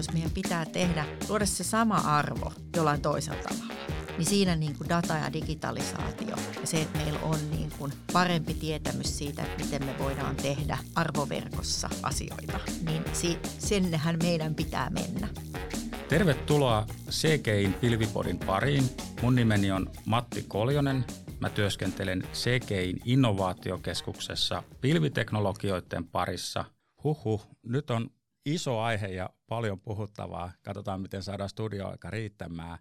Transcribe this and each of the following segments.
jos meidän pitää tehdä, luoda se sama arvo jollain toisella tavalla, niin siinä niin kuin data ja digitalisaatio ja se, että meillä on niin kuin parempi tietämys siitä, että miten me voidaan tehdä arvoverkossa asioita, niin sennehän meidän pitää mennä. Tervetuloa CGIn Pilvipodin pariin. Mun nimeni on Matti Koljonen. Mä työskentelen CGIn innovaatiokeskuksessa pilviteknologioiden parissa. Huhhuh, nyt on iso aihe ja paljon puhuttavaa. Katsotaan, miten saadaan studioaika riittämään.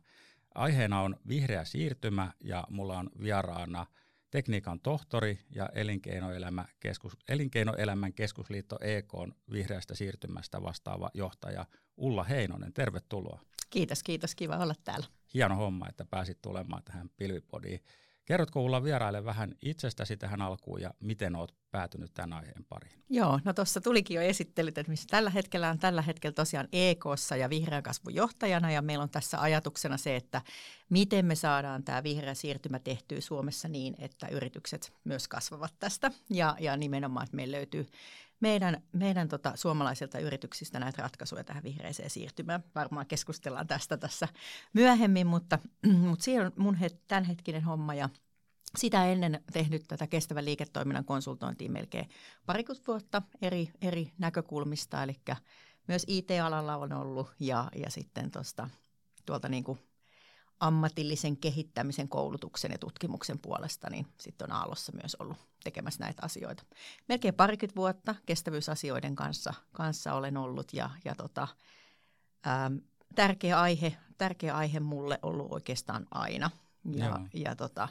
Aiheena on vihreä siirtymä ja mulla on vieraana tekniikan tohtori ja elinkeinoelämä keskus, elinkeinoelämän keskusliitto EK vihreästä siirtymästä vastaava johtaja Ulla Heinonen. Tervetuloa. Kiitos, kiitos. Kiva olla täällä. Hieno homma, että pääsit tulemaan tähän Pilvipodiin. Kerrotko Ulla vieraille vähän itsestäsi tähän alkuun ja miten olet päätynyt tämän aiheen pariin? Joo, no tuossa tulikin jo esittelyt, että missä tällä hetkellä on tällä hetkellä tosiaan EKssa ja vihreän kasvun johtajana ja meillä on tässä ajatuksena se, että miten me saadaan tämä vihreä siirtymä tehtyä Suomessa niin, että yritykset myös kasvavat tästä ja, ja nimenomaan, että meillä löytyy meidän, meidän tota, suomalaisilta yrityksistä näitä ratkaisuja tähän vihreiseen siirtymään. Varmaan keskustellaan tästä tässä myöhemmin, mutta, mutta siinä on mun het, tämänhetkinen homma ja sitä ennen tehnyt tätä kestävän liiketoiminnan konsultointia melkein parikymmentä vuotta eri, eri näkökulmista, eli myös IT-alalla on ollut ja, ja sitten tosta, tuolta niin kuin ammatillisen kehittämisen, koulutuksen ja tutkimuksen puolesta, niin sitten on Aallossa myös ollut tekemässä näitä asioita. Melkein parikymmentä vuotta kestävyysasioiden kanssa, kanssa olen ollut ja, ja tota, ää, tärkeä, aihe, tärkeä aihe mulle ollut oikeastaan aina. Ja, ja tota,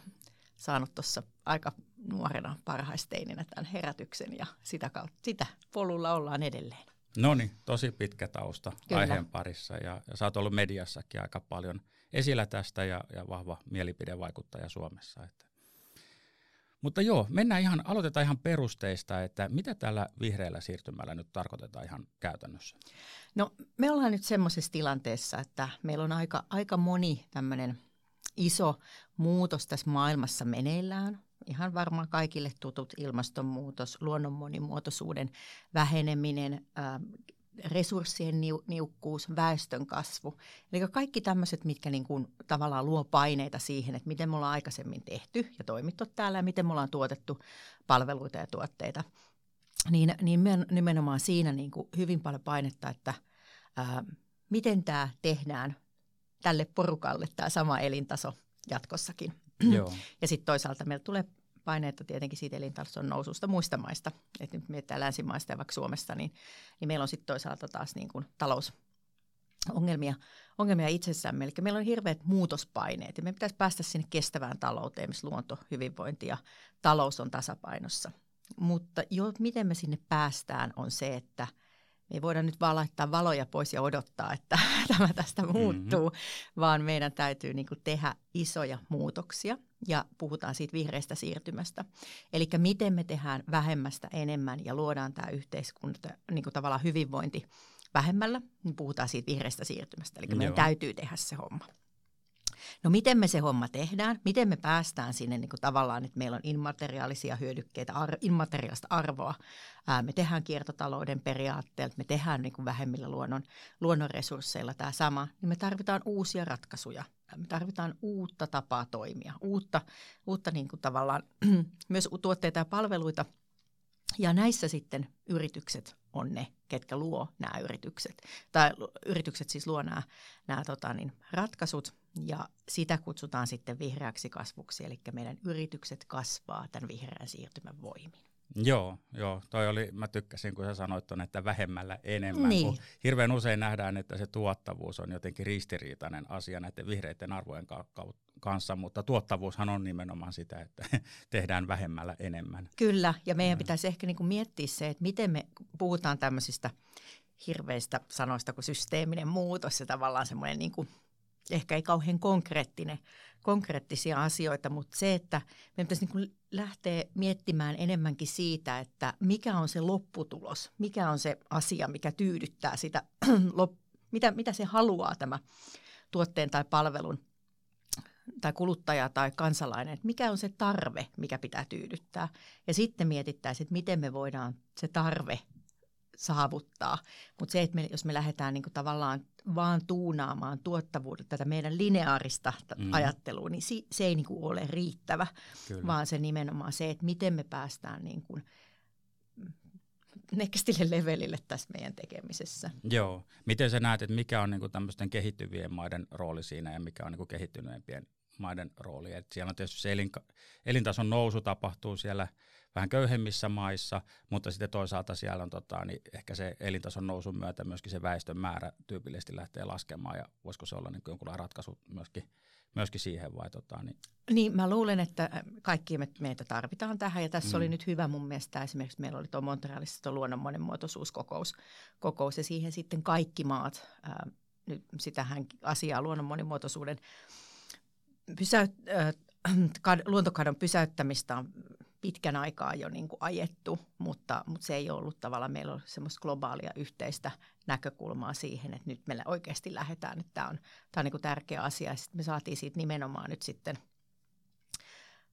saanut tuossa aika nuorena parhaisteininä tämän herätyksen ja sitä, kautta, sitä polulla ollaan edelleen. No niin, tosi pitkä tausta Kyllä. aiheen parissa ja, ja sä oot ollut mediassakin aika paljon esillä tästä ja, ja vahva mielipidevaikuttaja Suomessa. Että. Mutta joo, mennään ihan, aloitetaan ihan perusteista, että mitä tällä vihreällä siirtymällä nyt tarkoitetaan ihan käytännössä? No me ollaan nyt semmoisessa tilanteessa, että meillä on aika, aika moni tämmöinen iso muutos tässä maailmassa meneillään. Ihan varmaan kaikille tutut ilmastonmuutos, luonnon monimuotoisuuden väheneminen, resurssien niukkuus, väestön kasvu. Eli kaikki tämmöiset, mitkä niin kuin tavallaan luo paineita siihen, että miten me ollaan aikaisemmin tehty ja toimittu täällä ja miten me ollaan tuotettu palveluita ja tuotteita. Niin, niin nimenomaan siinä niin kuin hyvin paljon painetta, että ää, miten tämä tehdään tälle porukalle tämä sama elintaso jatkossakin. Joo. Ja sitten toisaalta meillä tulee paineita tietenkin siitä elintason noususta muista maista, että nyt mietitään länsimaista ja vaikka Suomesta, niin, niin meillä on sitten toisaalta taas niin kuin talous, ongelmia, ongelmia itsessämme. Eli meillä on hirveät muutospaineet ja me pitäisi päästä sinne kestävään talouteen, missä luonto, hyvinvointi ja talous on tasapainossa. Mutta jo, miten me sinne päästään on se, että – me ei voida nyt vaan laittaa valoja pois ja odottaa, että tämä tästä mm-hmm. muuttuu, mm-hmm. vaan meidän täytyy niin kuin tehdä isoja muutoksia ja puhutaan siitä vihreästä siirtymästä. Eli miten me tehdään vähemmästä enemmän ja luodaan tämä yhteiskunta, niin kuin tavallaan hyvinvointi vähemmällä, niin puhutaan siitä vihreästä siirtymästä. Eli Joo. meidän täytyy tehdä se homma. No miten me se homma tehdään? Miten me päästään sinne niin kuin tavallaan, että meillä on immateriaalisia hyödykkeitä, ar- immateriaalista arvoa. Ää, me tehdään kiertotalouden periaatteella, me tehdään niin kuin vähemmillä luonnon, luonnon resursseilla tämä sama, niin me tarvitaan uusia ratkaisuja. Me tarvitaan uutta tapaa toimia, uutta, uutta niin kuin tavallaan myös tuotteita ja palveluita. Ja näissä sitten yritykset on ne, ketkä luo nämä yritykset. Tai yritykset siis luo nämä, nämä tota niin, ratkaisut ja sitä kutsutaan sitten vihreäksi kasvuksi, eli meidän yritykset kasvaa tämän vihreän siirtymän voimin. Joo, joo, toi oli, mä tykkäsin, kun sä sanoit ton, että vähemmällä enemmän, niin. kun hirveän usein nähdään, että se tuottavuus on jotenkin ristiriitainen asia näiden vihreiden arvojen kanssa, mutta tuottavuushan on nimenomaan sitä, että tehdään vähemmällä enemmän. Kyllä, ja meidän mm. pitäisi ehkä niinku miettiä se, että miten me puhutaan tämmöisistä hirveistä sanoista kuin systeeminen muutos ja tavallaan semmoinen niin kuin ehkä ei kauhean konkreettinen, konkreettisia asioita, mutta se, että me pitäisi niin lähteä miettimään enemmänkin siitä, että mikä on se lopputulos, mikä on se asia, mikä tyydyttää sitä, mitä, mitä se haluaa tämä tuotteen tai palvelun tai kuluttaja tai kansalainen, että mikä on se tarve, mikä pitää tyydyttää. Ja sitten mietittäisiin, että miten me voidaan se tarve saavuttaa. Mutta se, että me, jos me lähdetään niin tavallaan vaan tuunaamaan tuottavuutta, tätä meidän lineaarista mm. ajattelua, niin si, se ei niin ole riittävä, Kyllä. vaan se nimenomaan se, että miten me päästään niin kuin nextille levelille tässä meidän tekemisessä. Joo. Miten sä näet, että mikä on niin tämmöisten kehittyvien maiden rooli siinä ja mikä on niin kehittyneempien maiden rooli? Et siellä on tietysti se elin, elintason nousu tapahtuu siellä vähän köyhemmissä maissa, mutta sitten toisaalta siellä on tota, niin ehkä se elintason nousun myötä myöskin se väestön määrä tyypillisesti lähtee laskemaan ja voisiko se olla niin jonkunlainen ratkaisu myöskin myöskin siihen vai tota, niin. niin mä luulen, että kaikki me, meitä tarvitaan tähän ja tässä mm. oli nyt hyvä mun mielestä esimerkiksi meillä oli tuo Montrealissa tuo luonnon monimuotoisuuskokous kokous, ja siihen sitten kaikki maat, ää, nyt sitähän asiaa luonnon monimuotoisuuden pysäyt, äh, luontokadon pysäyttämistä on pitkän aikaa jo niin kuin ajettu, mutta, mutta se ei ollut tavallaan, meillä on semmoista globaalia yhteistä näkökulmaa siihen, että nyt meillä oikeasti lähdetään, että tämä on, tämä on niin kuin tärkeä asia. Ja sitten me saatiin siitä nimenomaan nyt sitten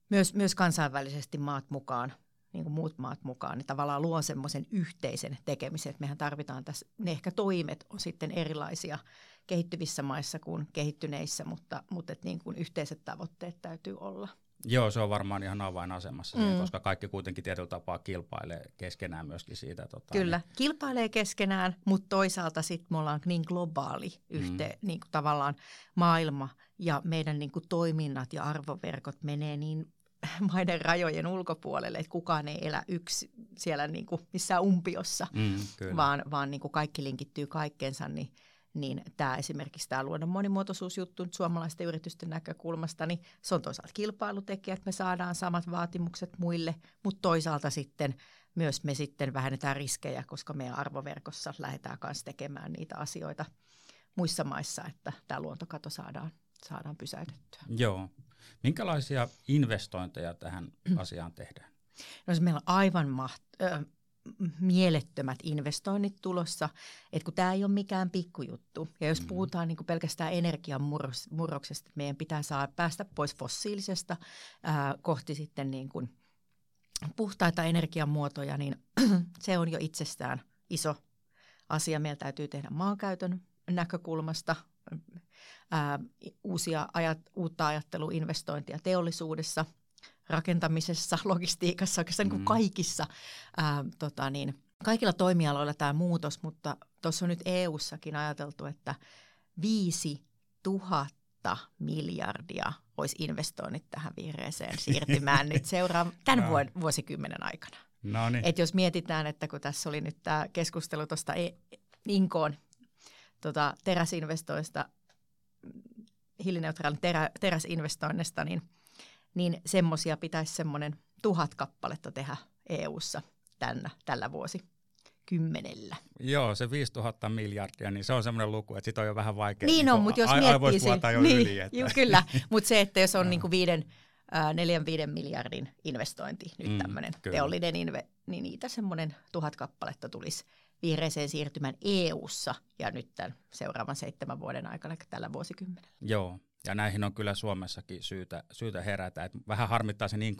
myös, myös kansainvälisesti maat mukaan, niin kuin muut maat mukaan, niin tavallaan luo semmoisen yhteisen tekemisen, että mehän tarvitaan tässä, ne ehkä toimet on sitten erilaisia kehittyvissä maissa kuin kehittyneissä, mutta, mutta että niin kuin yhteiset tavoitteet täytyy olla. Joo, se on varmaan ihan avainasemassa, mm. koska kaikki kuitenkin tietyllä tapaa kilpailee keskenään myöskin siitä. Tota, Kyllä, niin. kilpailee keskenään, mutta toisaalta sitten me ollaan niin globaali yhteen, mm. niin kuin tavallaan maailma ja meidän niin kuin toiminnat ja arvoverkot menee niin maiden rajojen ulkopuolelle, että kukaan ei elä yksi siellä niin kuin missään umpiossa, mm, vaan, vaan niin kuin kaikki linkittyy kaikkeensa, niin – niin tämä esimerkiksi tämä luonnon monimuotoisuusjuttu nyt suomalaisten yritysten näkökulmasta, niin se on toisaalta kilpailutekijä, että me saadaan samat vaatimukset muille, mutta toisaalta sitten myös me sitten vähennetään riskejä, koska meidän arvoverkossa lähdetään kanssa tekemään niitä asioita muissa maissa, että tämä luontokato saadaan, saadaan pysäytettyä. Joo. Minkälaisia investointeja tähän asiaan tehdään? No se meillä on aivan maht- mielettömät investoinnit tulossa, että kun tämä ei ole mikään pikkujuttu. Ja jos mm. puhutaan niin kuin pelkästään energian murroksesta, että meidän pitää saada päästä pois fossiilisesta ää, kohti sitten niin kuin puhtaita energiamuotoja, niin se on jo itsestään iso asia. Meillä täytyy tehdä maankäytön näkökulmasta ää, uusia ajat, uutta ajatteluinvestointia teollisuudessa – rakentamisessa, logistiikassa, oikeastaan niin mm. kaikissa, ää, tota niin, kaikilla toimialoilla tämä muutos, mutta tuossa on nyt EU-sakin ajateltu, että viisi tuhatta miljardia olisi investoinnit tähän vihreeseen siirtymään nyt seuraa tämän no. vuosikymmenen aikana. No niin. Et jos mietitään, että kun tässä oli nyt tämä keskustelu tuosta e- Inkoon tota, teräsinvestoista, hiilineutraalin terä, teräsinvestoinnista, niin – niin semmoisia pitäisi semmoinen tuhat kappaletta tehdä EU-ssa tänä, tällä vuosi kymmenellä. Joo, se 5000 miljardia, niin se on semmoinen luku, että sitä on jo vähän vaikea. Niin on, mutta jos a- miettii sen, jo niin, yli, että. Juu, kyllä, mutta se, että jos on niin kuin viiden, äh, neljän viiden miljardin investointi, nyt mm, tämmöinen teollinen inve, niin niitä semmoinen tuhat kappaletta tulisi vihreeseen siirtymään EU-ssa ja nyt tämän seuraavan seitsemän vuoden aikana tällä vuosikymmenellä. Joo, ja näihin on kyllä Suomessakin syytä, syytä herätä. Et vähän harmittaa se niin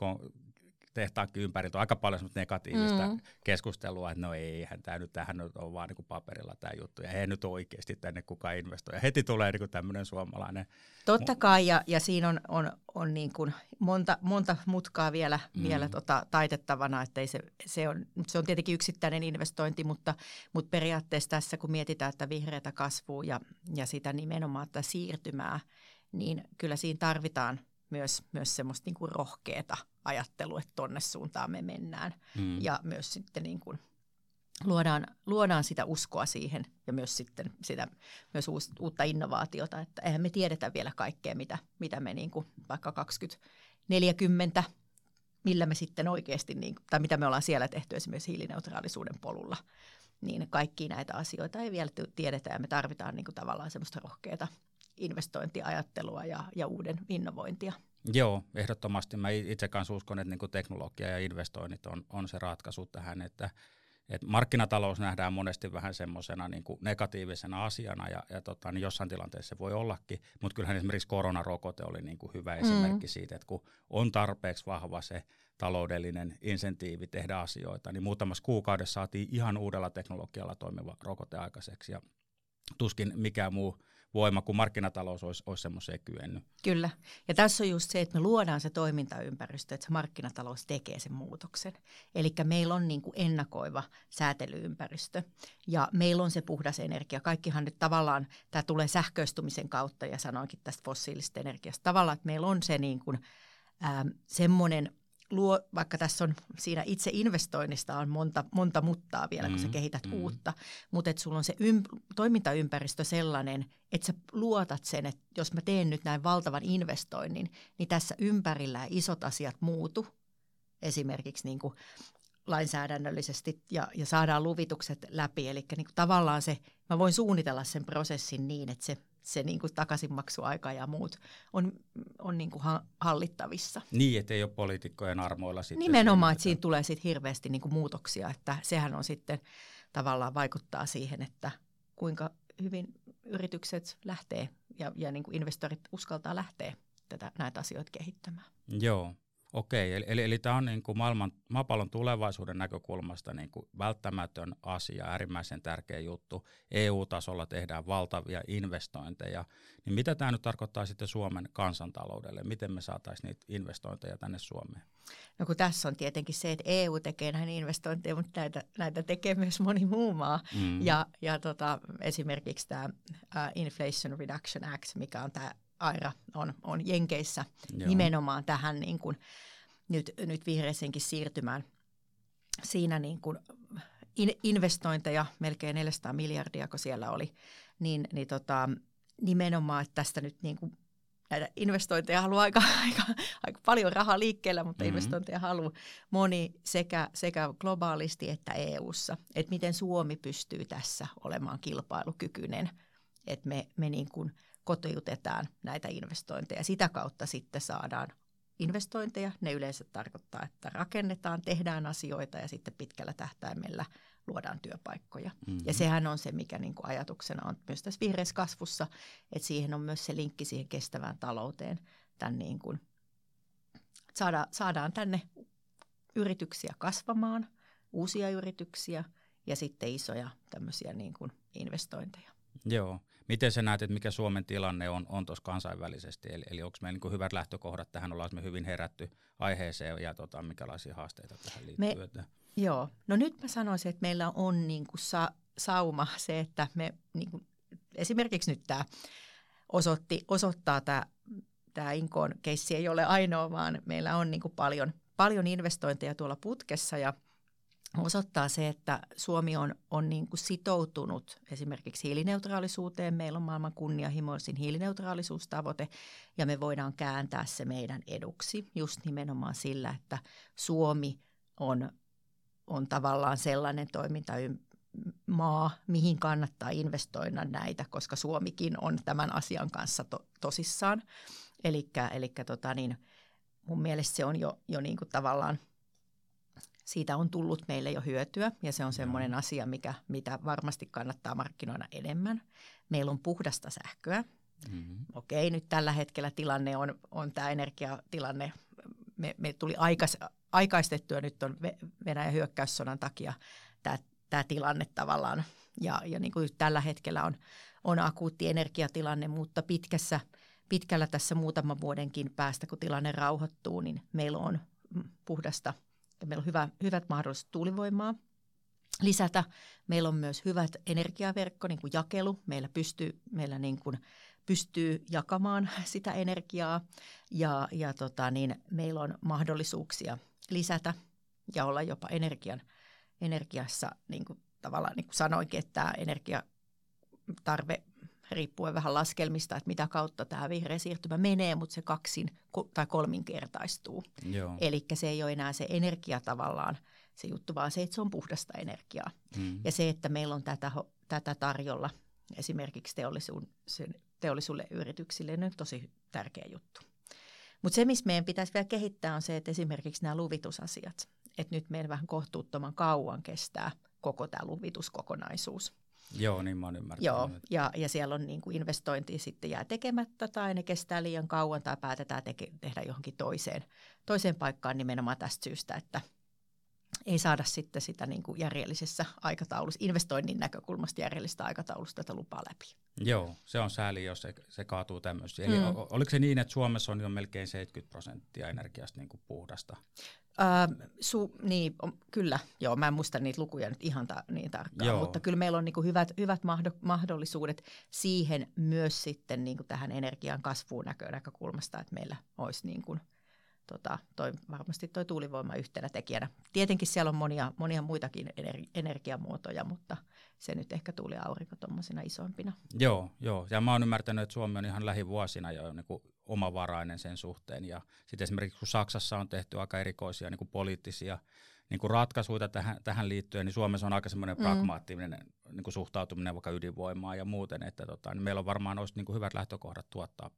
tehtaakin ympäri, on aika paljon negatiivista mm. keskustelua, että no eihän tämä nyt, tähän nyt on vaan niin paperilla tämä juttu, ja ei nyt oikeasti tänne kukaan investoi. Ja heti tulee niin tämmöinen suomalainen. Totta kai, ja, ja siinä on, on, on niin kuin monta, monta mutkaa vielä, mm. vielä tota, taitettavana, että ei se, se, on, se on tietenkin yksittäinen investointi, mutta, mutta periaatteessa tässä, kun mietitään, että vihreätä kasvua ja, ja sitä nimenomaan että siirtymää, niin kyllä siinä tarvitaan myös, myös semmoista niin kuin rohkeata ajattelua, että tonne suuntaan me mennään. Mm. Ja myös sitten niin kuin luodaan, luodaan sitä uskoa siihen ja myös sitten sitä, myös uus, uutta innovaatiota, että eihän me tiedetä vielä kaikkea, mitä, mitä me niin kuin vaikka 2040, millä me sitten oikeasti, niin, tai mitä me ollaan siellä tehty esimerkiksi hiilineutraalisuuden polulla, niin kaikki näitä asioita ei vielä tiedetä ja me tarvitaan niin kuin tavallaan semmoista rohkeata investointiajattelua ja, ja uuden innovointia. Joo, ehdottomasti. Mä itse kanssa uskon, että niin teknologia ja investoinnit on, on se ratkaisu tähän, että et markkinatalous nähdään monesti vähän semmoisena niin negatiivisena asiana ja, ja tota, niin jossain tilanteessa se voi ollakin, mutta kyllähän esimerkiksi koronarokote oli niin kuin hyvä esimerkki mm. siitä, että kun on tarpeeksi vahva se taloudellinen insentiivi tehdä asioita, niin muutamassa kuukaudessa saatiin ihan uudella teknologialla toimiva rokote aikaiseksi ja tuskin mikään muu voima, kun markkinatalous olisi, olisi semmoiseen kyennyt. Kyllä. Ja tässä on just se, että me luodaan se toimintaympäristö, että se markkinatalous tekee sen muutoksen. Eli meillä on niin kuin ennakoiva säätelyympäristö ja meillä on se puhdas energia. Kaikkihan nyt tavallaan, tämä tulee sähköistymisen kautta ja sanoinkin tästä fossiilisesta energiasta. Tavallaan, että meillä on se niin kuin, ähm, semmoinen – luo, vaikka tässä on siinä itse investoinnista on monta, monta muttaa vielä, mm, kun sä mm, kehität mm. uutta, mutta että sulla on se ymp, toimintaympäristö sellainen, että sä luotat sen, että jos mä teen nyt näin valtavan investoinnin, niin tässä ympärillä isot asiat muutu, esimerkiksi niin kuin lainsäädännöllisesti ja, ja saadaan luvitukset läpi. Eli niin kuin tavallaan se, mä voin suunnitella sen prosessin niin, että se se niin kuin takaisinmaksuaika ja muut on, on niin kuin hallittavissa. Niin, että ei ole poliitikkojen armoilla sitten. Nimenomaan, että siinä tulee sitten hirveästi niin kuin muutoksia, että sehän on sitten tavallaan vaikuttaa siihen, että kuinka hyvin yritykset lähtee ja, ja niin kuin investorit uskaltaa lähteä tätä, näitä asioita kehittämään. Joo. Okei, eli, eli, eli tämä on niin kuin maailman, maapallon tulevaisuuden näkökulmasta niin kuin välttämätön asia, äärimmäisen tärkeä juttu. EU-tasolla tehdään valtavia investointeja. Niin mitä tämä nyt tarkoittaa sitten Suomen kansantaloudelle? Miten me saataisiin niitä investointeja tänne Suomeen? No kun tässä on tietenkin se, että EU tekee näitä investointeja, mutta näitä, näitä tekee myös moni muu maa. Mm. Ja, ja tota, esimerkiksi tämä Inflation Reduction Act, mikä on tämä Aira on, on Jenkeissä Joo. nimenomaan tähän niin kuin nyt, nyt vihreäsenkin siirtymään. Siinä niin kuin in, investointeja, melkein 400 miljardia, kun siellä oli, niin, niin tota, nimenomaan, että tästä nyt niin kuin näitä investointeja haluaa aika, aika, aika paljon rahaa liikkeellä, mutta mm-hmm. investointeja haluaa moni sekä, sekä globaalisti että EU:ssa. Että miten Suomi pystyy tässä olemaan kilpailukykyinen, että me, me niin kuin kotiutetaan näitä investointeja. Sitä kautta sitten saadaan investointeja. Ne yleensä tarkoittaa, että rakennetaan, tehdään asioita ja sitten pitkällä tähtäimellä luodaan työpaikkoja. Mm-hmm. Ja sehän on se, mikä niin kuin ajatuksena on myös tässä vihreässä kasvussa, että siihen on myös se linkki siihen kestävään talouteen. Tämän niin kuin, saada, saadaan tänne yrityksiä kasvamaan, uusia yrityksiä ja sitten isoja tämmöisiä niin kuin investointeja. Joo. Miten sä näet, että mikä Suomen tilanne on, on tuossa kansainvälisesti? Eli, eli onko meillä niin hyvät lähtökohdat tähän, ollaan me hyvin herätty aiheeseen ja tota, mikälaisia haasteita tähän liittyy? Me, joo, no nyt mä sanoisin, että meillä on niin kuin sa, sauma se, että me niin kuin, esimerkiksi nyt tämä osoitti, osoittaa tämä, tämä Inkoon keissi ei ole ainoa, vaan meillä on niin kuin paljon, paljon investointeja tuolla putkessa ja – osoittaa se, että Suomi on, on niin kuin sitoutunut esimerkiksi hiilineutraalisuuteen. Meillä on maailman kunnianhimoisin hiilineutraalisuustavoite ja me voidaan kääntää se meidän eduksi just nimenomaan sillä, että Suomi on, on tavallaan sellainen toimintamaa, mihin kannattaa investoida näitä, koska Suomikin on tämän asian kanssa to, tosissaan. Eli tota niin, mun mielestä se on jo, jo niin kuin tavallaan – siitä on tullut meille jo hyötyä ja se on semmoinen asia, mikä, mitä varmasti kannattaa markkinoida enemmän. Meillä on puhdasta sähköä. Mm-hmm. Okei, nyt tällä hetkellä tilanne on, on tämä energiatilanne. Me, me tuli aikas, aikaistettua nyt on Venäjän hyökkäyssodan takia tämä, tämä tilanne tavallaan. Ja, ja niin kuin tällä hetkellä on, on akuutti energiatilanne, mutta pitkässä, pitkällä tässä muutaman vuodenkin päästä, kun tilanne rauhoittuu, niin meillä on puhdasta – ja meillä on hyvä, hyvät mahdollisuudet tuulivoimaa lisätä. Meillä on myös hyvät energiaverkko, niin kuin jakelu. Meillä pystyy, meillä niin kuin pystyy jakamaan sitä energiaa ja, ja tota, niin meillä on mahdollisuuksia lisätä ja olla jopa energian, energiassa, niin kuin tavallaan niin kuin sanoinkin, että tämä energiatarve riippuen vähän laskelmista, että mitä kautta tämä vihreä siirtymä menee, mutta se kaksin tai kolminkertaistuu. Eli se ei ole enää se energia tavallaan se juttu, vaan se, että se on puhdasta energiaa. Mm. Ja se, että meillä on tätä, tätä tarjolla esimerkiksi teollisuuden, teollisuudelle yrityksille, niin on tosi tärkeä juttu. Mutta se, missä meidän pitäisi vielä kehittää, on se, että esimerkiksi nämä luvitusasiat, että nyt meidän vähän kohtuuttoman kauan kestää koko tämä luvituskokonaisuus. Joo, niin mä oon ymmärtänyt. Joo, ja, ja siellä on niin kuin investointi sitten jää tekemättä tai ne kestää liian kauan tai päätetään teke, tehdä johonkin toiseen, toiseen paikkaan nimenomaan tästä syystä, että ei saada sitten sitä niin kuin järjellisessä aikataulussa, investoinnin näkökulmasta järjellistä aikataulusta tätä lupaa läpi. Joo, se on sääli, jos se, se kaatuu tämmöisiin. Eli mm. oliko se niin, että Suomessa on jo melkein 70 prosenttia energiasta niin kuin puhdasta? Öö, su, niin, on, kyllä, joo, mä en muista niitä lukuja nyt ihan ta, niin tarkkaan, joo. mutta kyllä meillä on niin kuin hyvät, hyvät mahdollisuudet siihen myös sitten niin kuin tähän energian kasvuun näkö, näkökulmasta, että meillä olisi niin kuin – tota, toi, varmasti tuo tuulivoima yhtenä tekijänä. Tietenkin siellä on monia, monia muitakin ener- energiamuotoja, mutta se nyt ehkä tuuli aurinko tuommoisina isompina. Joo, joo, ja mä oon ymmärtänyt, että Suomi on ihan lähivuosina jo niin kuin omavarainen sen suhteen. Ja sitten esimerkiksi kun Saksassa on tehty aika erikoisia niin kuin poliittisia niin kuin ratkaisuja tähän, tähän liittyen, niin Suomessa on aika semmoinen mm. pragmaattinen niin kuin suhtautuminen vaikka ydinvoimaan ja muuten, että tota, niin meillä on varmaan olisi niin kuin hyvät lähtökohdat tuottaa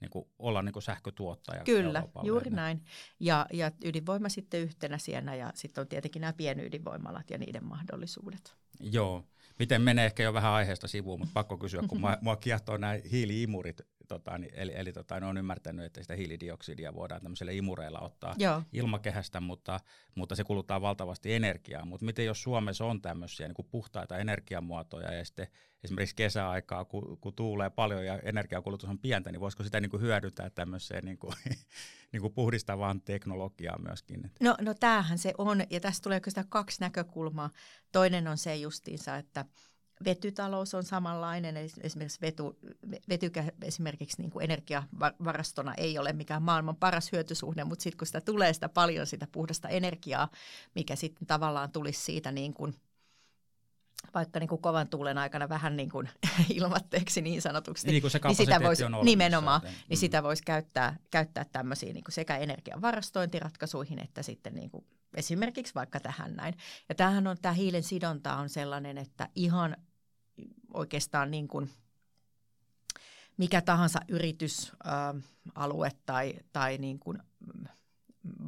niin kuin olla niin kuin sähkötuottaja. Kyllä, juuri näin. Ja, ja ydinvoima sitten yhtenä siellä ja sitten on tietenkin nämä pienydinvoimalat ja niiden mahdollisuudet. Joo. Miten menee ehkä jo vähän aiheesta sivuun, mutta pakko kysyä, kun mua, mua kiehtoo nämä hiiliimurit, tota, niin, eli, eli tota, ne on ymmärtänyt, että sitä hiilidioksidia voidaan tämmöisellä imureilla ottaa Joo. ilmakehästä, mutta, mutta se kuluttaa valtavasti energiaa. Mutta miten jos Suomessa on tämmöisiä niin kuin puhtaita energiamuotoja ja sitten esimerkiksi kesäaikaa, kun, kun tuulee paljon ja energiakulutus on pientä, niin voisiko sitä niin kuin hyödyntää tämmöiseen niin kuin, niin kuin puhdistavaan teknologiaan myöskin? No, no tämähän se on, ja tässä tulee oikeastaan kaksi näkökulmaa. Toinen on se justiinsa, että vetytalous on samanlainen, esimerkiksi vetu, vetykä esimerkiksi niin kuin energiavarastona ei ole mikään maailman paras hyötysuhde, mutta sitten kun sitä tulee sitä paljon sitä puhdasta energiaa, mikä sitten tavallaan tulisi siitä niin kuin – vaikka niin kuin kovan tuulen aikana vähän niin kuin ilmatteeksi niin sanotuksi, niin, se niin sitä voisi nimenomaan, niin mm. sitä voisi käyttää, käyttää tämmöisiin niin kuin sekä energian varastointiratkaisuihin että sitten niin kuin esimerkiksi vaikka tähän näin. Ja tämähän on, tämä hiilen sidonta on sellainen, että ihan oikeastaan niin kuin mikä tahansa yritysalue tai, tai niin kuin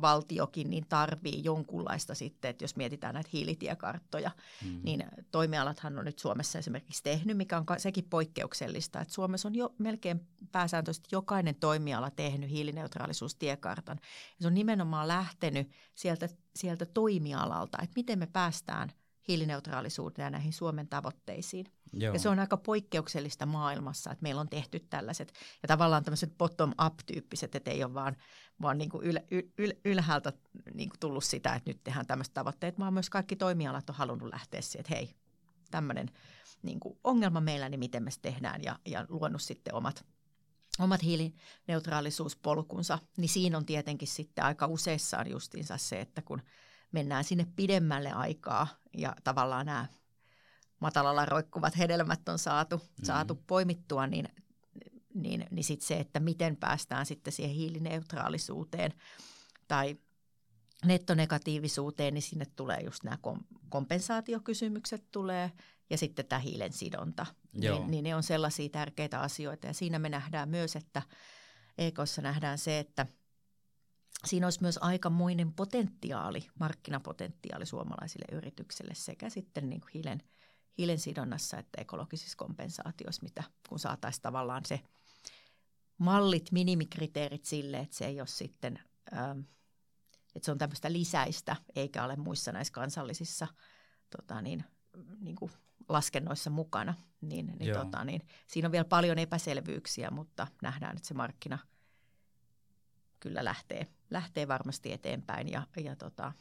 valtiokin niin tarvii jonkunlaista sitten, että jos mietitään näitä hiilitiekarttoja, mm-hmm. niin toimialathan on nyt Suomessa esimerkiksi tehnyt, mikä on sekin poikkeuksellista, että Suomessa on jo melkein pääsääntöisesti jokainen toimiala tehnyt hiilineutraalisuustiekartan. Ja se on nimenomaan lähtenyt sieltä, sieltä toimialalta, että miten me päästään – hiilineutraalisuuteen ja näihin Suomen tavoitteisiin. Joo. Ja se on aika poikkeuksellista maailmassa, että meillä on tehty tällaiset ja tavallaan tämmöiset bottom-up-tyyppiset, että ei ole vaan, vaan niin kuin yl, yl, ylhäältä niin kuin tullut sitä, että nyt tehdään tämmöiset tavoitteet, vaan myös kaikki toimialat on halunnut lähteä siihen, että hei, tämmöinen niin kuin ongelma meillä, niin miten me se tehdään ja, ja luonut sitten omat omat hiilineutraalisuuspolkunsa, niin siinä on tietenkin sitten aika useissaan justiinsa se, että kun – mennään sinne pidemmälle aikaa ja tavallaan nämä matalalla roikkuvat hedelmät on saatu, mm-hmm. saatu poimittua, niin, niin, niin sitten se, että miten päästään sitten siihen hiilineutraalisuuteen tai nettonegatiivisuuteen, niin sinne tulee just nämä kompensaatiokysymykset tulee ja sitten tämä hiilen sidonta. Niin, niin ne on sellaisia tärkeitä asioita ja siinä me nähdään myös, että EKssa nähdään se, että – siinä olisi myös aikamoinen potentiaali, markkinapotentiaali suomalaisille yrityksille sekä sitten niin kuin hiilen, hiilen sidonnassa että ekologisissa kompensaatioissa, mitä kun saataisiin tavallaan se mallit, minimikriteerit sille, että se ei ole sitten, ähm, että se on tämmöistä lisäistä eikä ole muissa näissä kansallisissa tota niin, niin kuin laskennoissa mukana, niin, niin, tota, niin siinä on vielä paljon epäselvyyksiä, mutta nähdään, että se markkina – kyllä lähtee, lähtee varmasti eteenpäin ja, ja, tota,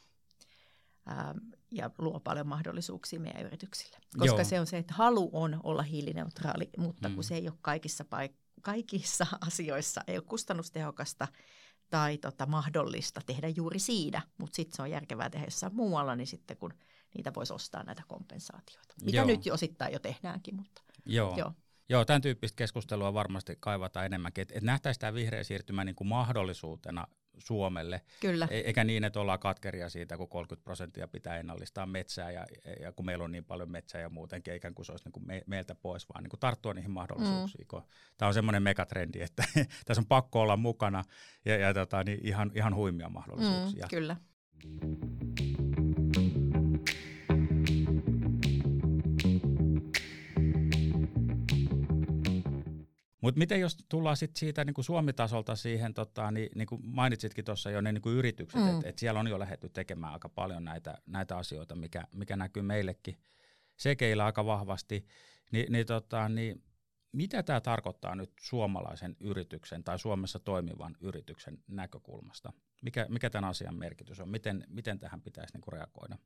ja luo paljon mahdollisuuksia meidän yrityksille. Koska Joo. se on se, että halu on olla hiilineutraali, mutta mm. kun se ei ole kaikissa, paik- kaikissa asioissa, ei ole kustannustehokasta tai tota, mahdollista tehdä juuri siinä, mutta sitten se on järkevää tehdä jossain muualla, niin sitten kun niitä voisi ostaa näitä kompensaatioita. Mitä Joo. nyt jo osittain jo tehdäänkin, mutta Joo. Joo. Joo, tämän tyyppistä keskustelua varmasti kaivataan enemmänkin, että et nähtäisiin tämä vihreä siirtymä niin kuin mahdollisuutena Suomelle. Kyllä. E- eikä niin, että ollaan katkeria siitä, kun 30 prosenttia pitää ennallistaa metsää ja, ja kun meillä on niin paljon metsää ja muutenkin, eikä kuin se olisi niin kuin me, meiltä pois, vaan niin kuin tarttua niihin mahdollisuuksiin. Mm. Tämä on semmoinen megatrendi, että tässä on pakko olla mukana ja, ja tota, niin ihan, ihan huimia mahdollisuuksia. Mm, kyllä. Mutta miten jos tullaan sit siitä niin kuin Suomi-tasolta siihen, tota, niin, niin kuin mainitsitkin tuossa jo ne niin kuin yritykset, mm. että et siellä on jo lähdetty tekemään aika paljon näitä, näitä asioita, mikä, mikä näkyy meillekin sekeillä aika vahvasti, Ni, niin, tota, niin mitä tämä tarkoittaa nyt suomalaisen yrityksen tai Suomessa toimivan yrityksen näkökulmasta? Mikä, mikä tämän asian merkitys on? Miten, miten tähän pitäisi niin kuin reagoida?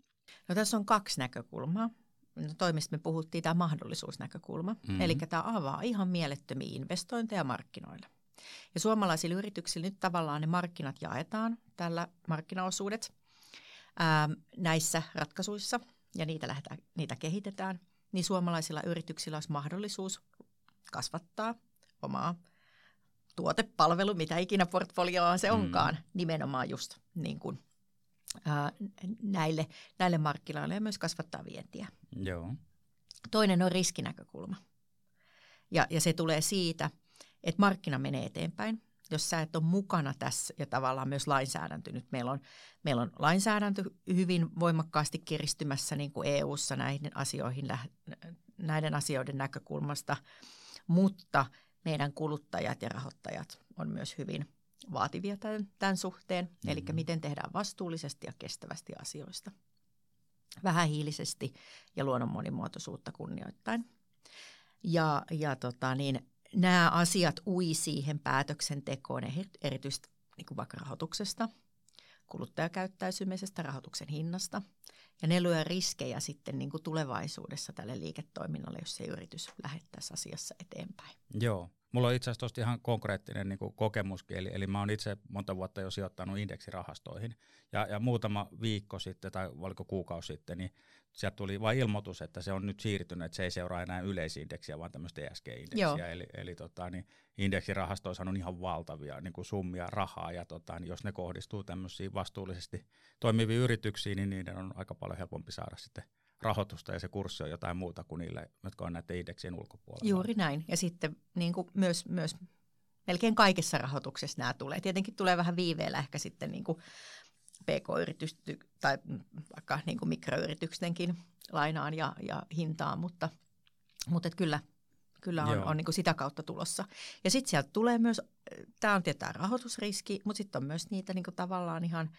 No tässä on kaksi näkökulmaa. No, toimista me puhuttiin tämä mahdollisuusnäkökulma. Mm-hmm. Eli tämä avaa ihan mielettömiä investointeja markkinoille. Ja suomalaisille yrityksille nyt tavallaan ne markkinat jaetaan, tällä markkinaosuudet ää, näissä ratkaisuissa ja niitä, lähdetään, niitä kehitetään. Niin suomalaisilla yrityksillä olisi mahdollisuus kasvattaa omaa tuotepalvelu, mitä ikinä portfolioa se mm. onkaan, mm. nimenomaan just niin kuin, näille, näille markkinoille ja myös kasvattaa vientiä. Joo. Toinen on riskinäkökulma. Ja, ja se tulee siitä, että markkina menee eteenpäin. Jos sä et ole mukana tässä ja tavallaan myös lainsäädäntö, nyt meillä on, meillä on lainsäädäntö hyvin voimakkaasti kiristymässä niin kuin EU-ssa näihin asioihin, näiden asioiden näkökulmasta, mutta meidän kuluttajat ja rahoittajat on myös hyvin vaativia tämän, tämän suhteen, mm-hmm. eli miten tehdään vastuullisesti ja kestävästi asioista vähähiilisesti ja luonnon monimuotoisuutta kunnioittain. Ja, ja tota, niin, nämä asiat ui siihen päätöksentekoon erityisesti niin kuin vaikka rahoituksesta, kuluttajakäyttäytymisestä, rahoituksen hinnasta. Ja ne lyö riskejä sitten niin kuin tulevaisuudessa tälle liiketoiminnalle, jos se yritys lähettäisi asiassa eteenpäin. Joo. Mulla on itse asiassa ihan konkreettinen niin kuin kokemuskin, eli, eli mä oon itse monta vuotta jo sijoittanut indeksirahastoihin. Ja, ja muutama viikko sitten, tai oliko kuukausi sitten, niin sieltä tuli vain ilmoitus, että se on nyt siirtynyt, että se ei seuraa enää yleisindeksiä, vaan tämmöistä ESG-indeksiä. Eli, eli tota, niin indeksirahastoissa on ihan valtavia niin kuin summia rahaa, ja tota, niin jos ne kohdistuu tämmöisiin vastuullisesti toimiviin yrityksiin, niin niiden on aika paljon helpompi saada sitten rahoitusta ja se kurssi on jotain muuta kuin niille, jotka on näiden indeksien ulkopuolella. Juuri näin. Ja sitten niin kuin myös, myös melkein kaikessa rahoituksessa nämä tulee. Tietenkin tulee vähän viiveellä ehkä sitten niin kuin pk-yritys tai vaikka niin kuin mikroyritystenkin lainaan ja, ja hintaan, mutta, mutta et kyllä, kyllä on, on niin kuin sitä kautta tulossa. Ja sitten sieltä tulee myös, tämä on tietää rahoitusriski, mutta sitten on myös niitä niin kuin tavallaan ihan,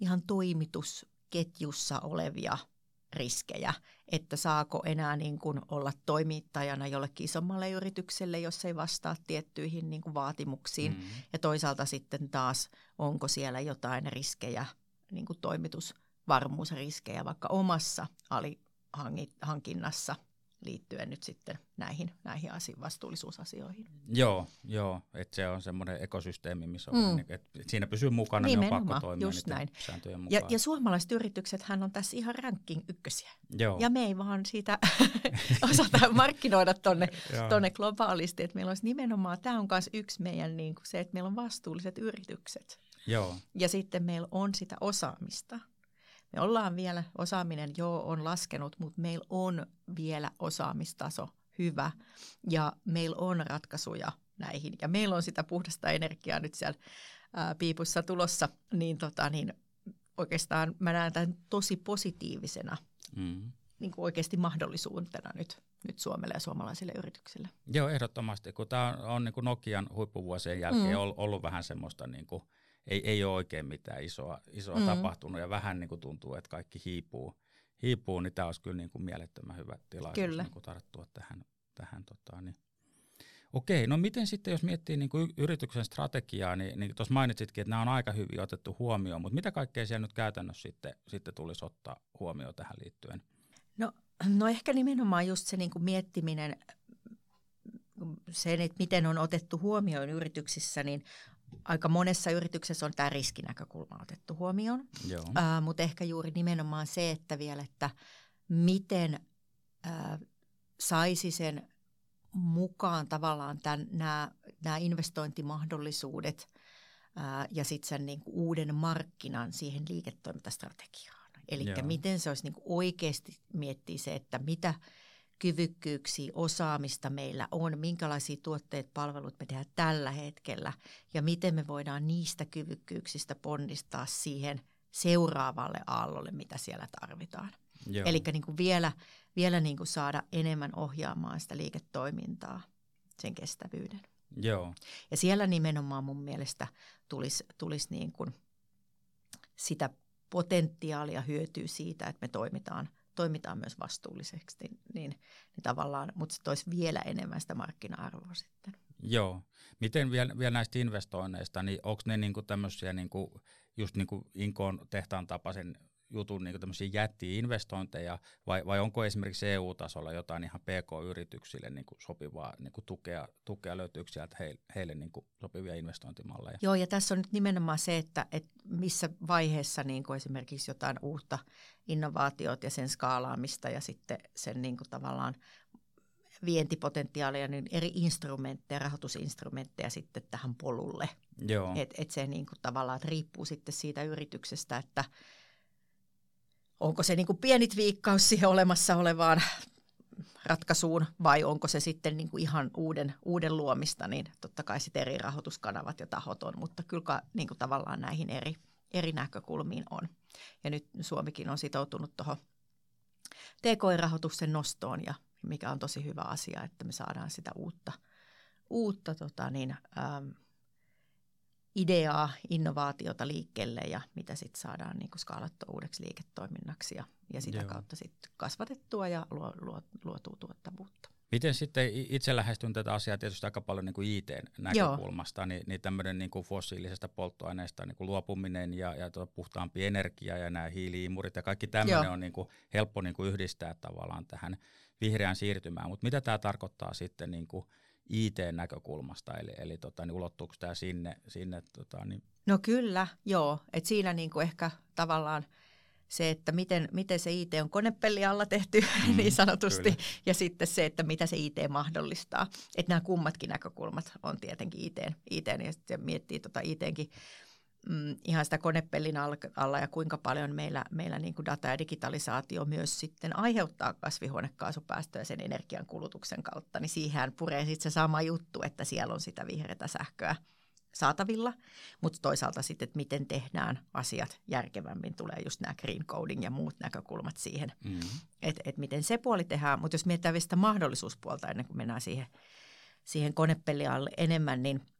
ihan toimitusketjussa olevia – riskejä, että saako enää niin kuin olla toimittajana jollekin isommalle yritykselle, jos ei vastaa tiettyihin niin kuin vaatimuksiin. Mm. Ja toisaalta sitten taas, onko siellä jotain riskejä, niin kuin toimitusvarmuusriskejä vaikka omassa alihankinnassa – liittyen nyt sitten näihin, näihin asio- vastuullisuusasioihin. Joo, joo että se on semmoinen ekosysteemi, missä on, mm. että siinä pysyy mukana, niin on pakko toimia just näin. sääntöjen mukaan. Ja, ja suomalaiset yritykset hän on tässä ihan ranking ykkösiä. Joo. Ja me ei vaan siitä osata markkinoida tonne, tonne globaalisti, että meillä olisi nimenomaan, tämä on myös yksi meidän niin kuin se, että meillä on vastuulliset yritykset. Joo. Ja sitten meillä on sitä osaamista. Me ollaan vielä, osaaminen jo on laskenut, mutta meillä on vielä osaamistaso hyvä ja meillä on ratkaisuja näihin. Ja meillä on sitä puhdasta energiaa nyt siellä ää, piipussa tulossa, niin, tota, niin oikeastaan mä näen tämän tosi positiivisena mm. niin kuin oikeasti mahdollisuutena nyt, nyt Suomelle ja suomalaisille yrityksille. Joo, ehdottomasti, kun tämä on, on niin kuin Nokian huippuvuosien jälkeen mm. ollut vähän semmoista niin kuin – ei, ei ole oikein mitään isoa, isoa mm. tapahtunut ja vähän niin kuin tuntuu, että kaikki hiipuu, hiipuu niin tämä olisi kyllä niin kuin mielettömän hyvä tilaisuus kyllä. Niin kuin tarttua tähän. tähän tota, niin. Okei, no miten sitten, jos miettii niin kuin yrityksen strategiaa, niin, niin tuossa mainitsitkin, että nämä on aika hyvin otettu huomioon, mutta mitä kaikkea siellä nyt käytännössä sitten, sitten tulisi ottaa huomioon tähän liittyen? No, no ehkä nimenomaan just se niin kuin miettiminen, se, että miten on otettu huomioon yrityksissä, niin aika monessa yrityksessä on tämä riskinäkökulma otettu huomioon, Joo. Äh, mutta ehkä juuri nimenomaan se, että vielä, että miten äh, saisi sen mukaan tavallaan nämä investointimahdollisuudet äh, ja sitten sen niinku uuden markkinan siihen liiketoimintastrategiaan. Eli miten se olisi niinku oikeasti miettiä se, että mitä – kyvykkyyksiä, osaamista meillä on, minkälaisia tuotteet, palvelut me tehdään tällä hetkellä ja miten me voidaan niistä kyvykkyyksistä ponnistaa siihen seuraavalle aallolle, mitä siellä tarvitaan. Eli niin vielä, vielä niin kuin saada enemmän ohjaamaan sitä liiketoimintaa, sen kestävyyden. Joo. Ja siellä nimenomaan mun mielestä tulisi, tulisi niin kuin sitä potentiaalia hyötyä siitä, että me toimitaan, toimitaan myös vastuullisesti, niin, niin, tavallaan, mutta se toisi vielä enemmän sitä markkina-arvoa sitten. Joo. Miten vielä, vielä näistä investoinneista, niin onko ne niinku tämmöisiä niinku, just niinku Inkoon tehtaan tapaisen jutun niin tämmöisiä jätti-investointeja, vai, vai onko esimerkiksi EU-tasolla jotain ihan PK-yrityksille niin kuin sopivaa niin kuin tukea, tukea, löytyykö sieltä heille, heille niin kuin sopivia investointimalleja? Joo, ja tässä on nyt nimenomaan se, että, että missä vaiheessa niin kuin esimerkiksi jotain uutta innovaatiot ja sen skaalaamista ja sitten sen niin kuin tavallaan vientipotentiaalia, niin eri instrumentteja, rahoitusinstrumentteja sitten tähän polulle. Joo. Et, et se niin kuin tavallaan että riippuu sitten siitä yrityksestä, että onko se niin kuin pieni viikkaus siihen olemassa olevaan ratkaisuun vai onko se sitten niin kuin ihan uuden, uuden luomista, niin totta kai sitten eri rahoituskanavat ja tahot on, mutta kyllä niin kuin tavallaan näihin eri, eri näkökulmiin on. Ja nyt Suomikin on sitoutunut tuohon TKI-rahoituksen nostoon ja mikä on tosi hyvä asia, että me saadaan sitä uutta, uutta tota niin, ähm, ideaa, innovaatiota liikkeelle ja mitä sitten saadaan niin skaalattua uudeksi liiketoiminnaksi ja, ja sitä Joo. kautta sitten kasvatettua ja luo, luo, luotua tuottavuutta. Miten sitten itse lähestyn tätä asiaa tietysti aika paljon niin kuin IT-näkökulmasta, Joo. niin, niin tämmöinen niin kuin fossiilisesta polttoaineesta niin kuin luopuminen ja, ja tuo puhtaampi energia ja nämä hiiliimurit ja kaikki tämmöinen Joo. on niin kuin helppo niin kuin yhdistää tavallaan tähän vihreään siirtymään. Mutta mitä tämä tarkoittaa sitten niin kuin IT-näkökulmasta, eli, eli tota, niin ulottuuko tämä sinne? sinne tota, niin... No kyllä, joo. Et siinä niinku ehkä tavallaan se, että miten, miten se IT on konepelli alla tehty mm, niin sanotusti, kyllä. ja sitten se, että mitä se IT mahdollistaa. Että nämä kummatkin näkökulmat on tietenkin IT, IT ja sitten miettii tota ITnkin mm, ihan sitä konepellin alla ja kuinka paljon meillä, meillä niin kuin data ja digitalisaatio myös sitten aiheuttaa kasvihuonekaasupäästöjä sen energian kulutuksen kautta, niin siihen puree sitten se sama juttu, että siellä on sitä vihreätä sähköä saatavilla, mutta toisaalta sitten, että miten tehdään asiat järkevämmin, tulee just nämä green coding ja muut näkökulmat siihen, mm-hmm. että et miten se puoli tehdään, mutta jos mietitään vielä sitä mahdollisuuspuolta ennen kuin mennään siihen, siihen konepelliin enemmän, niin –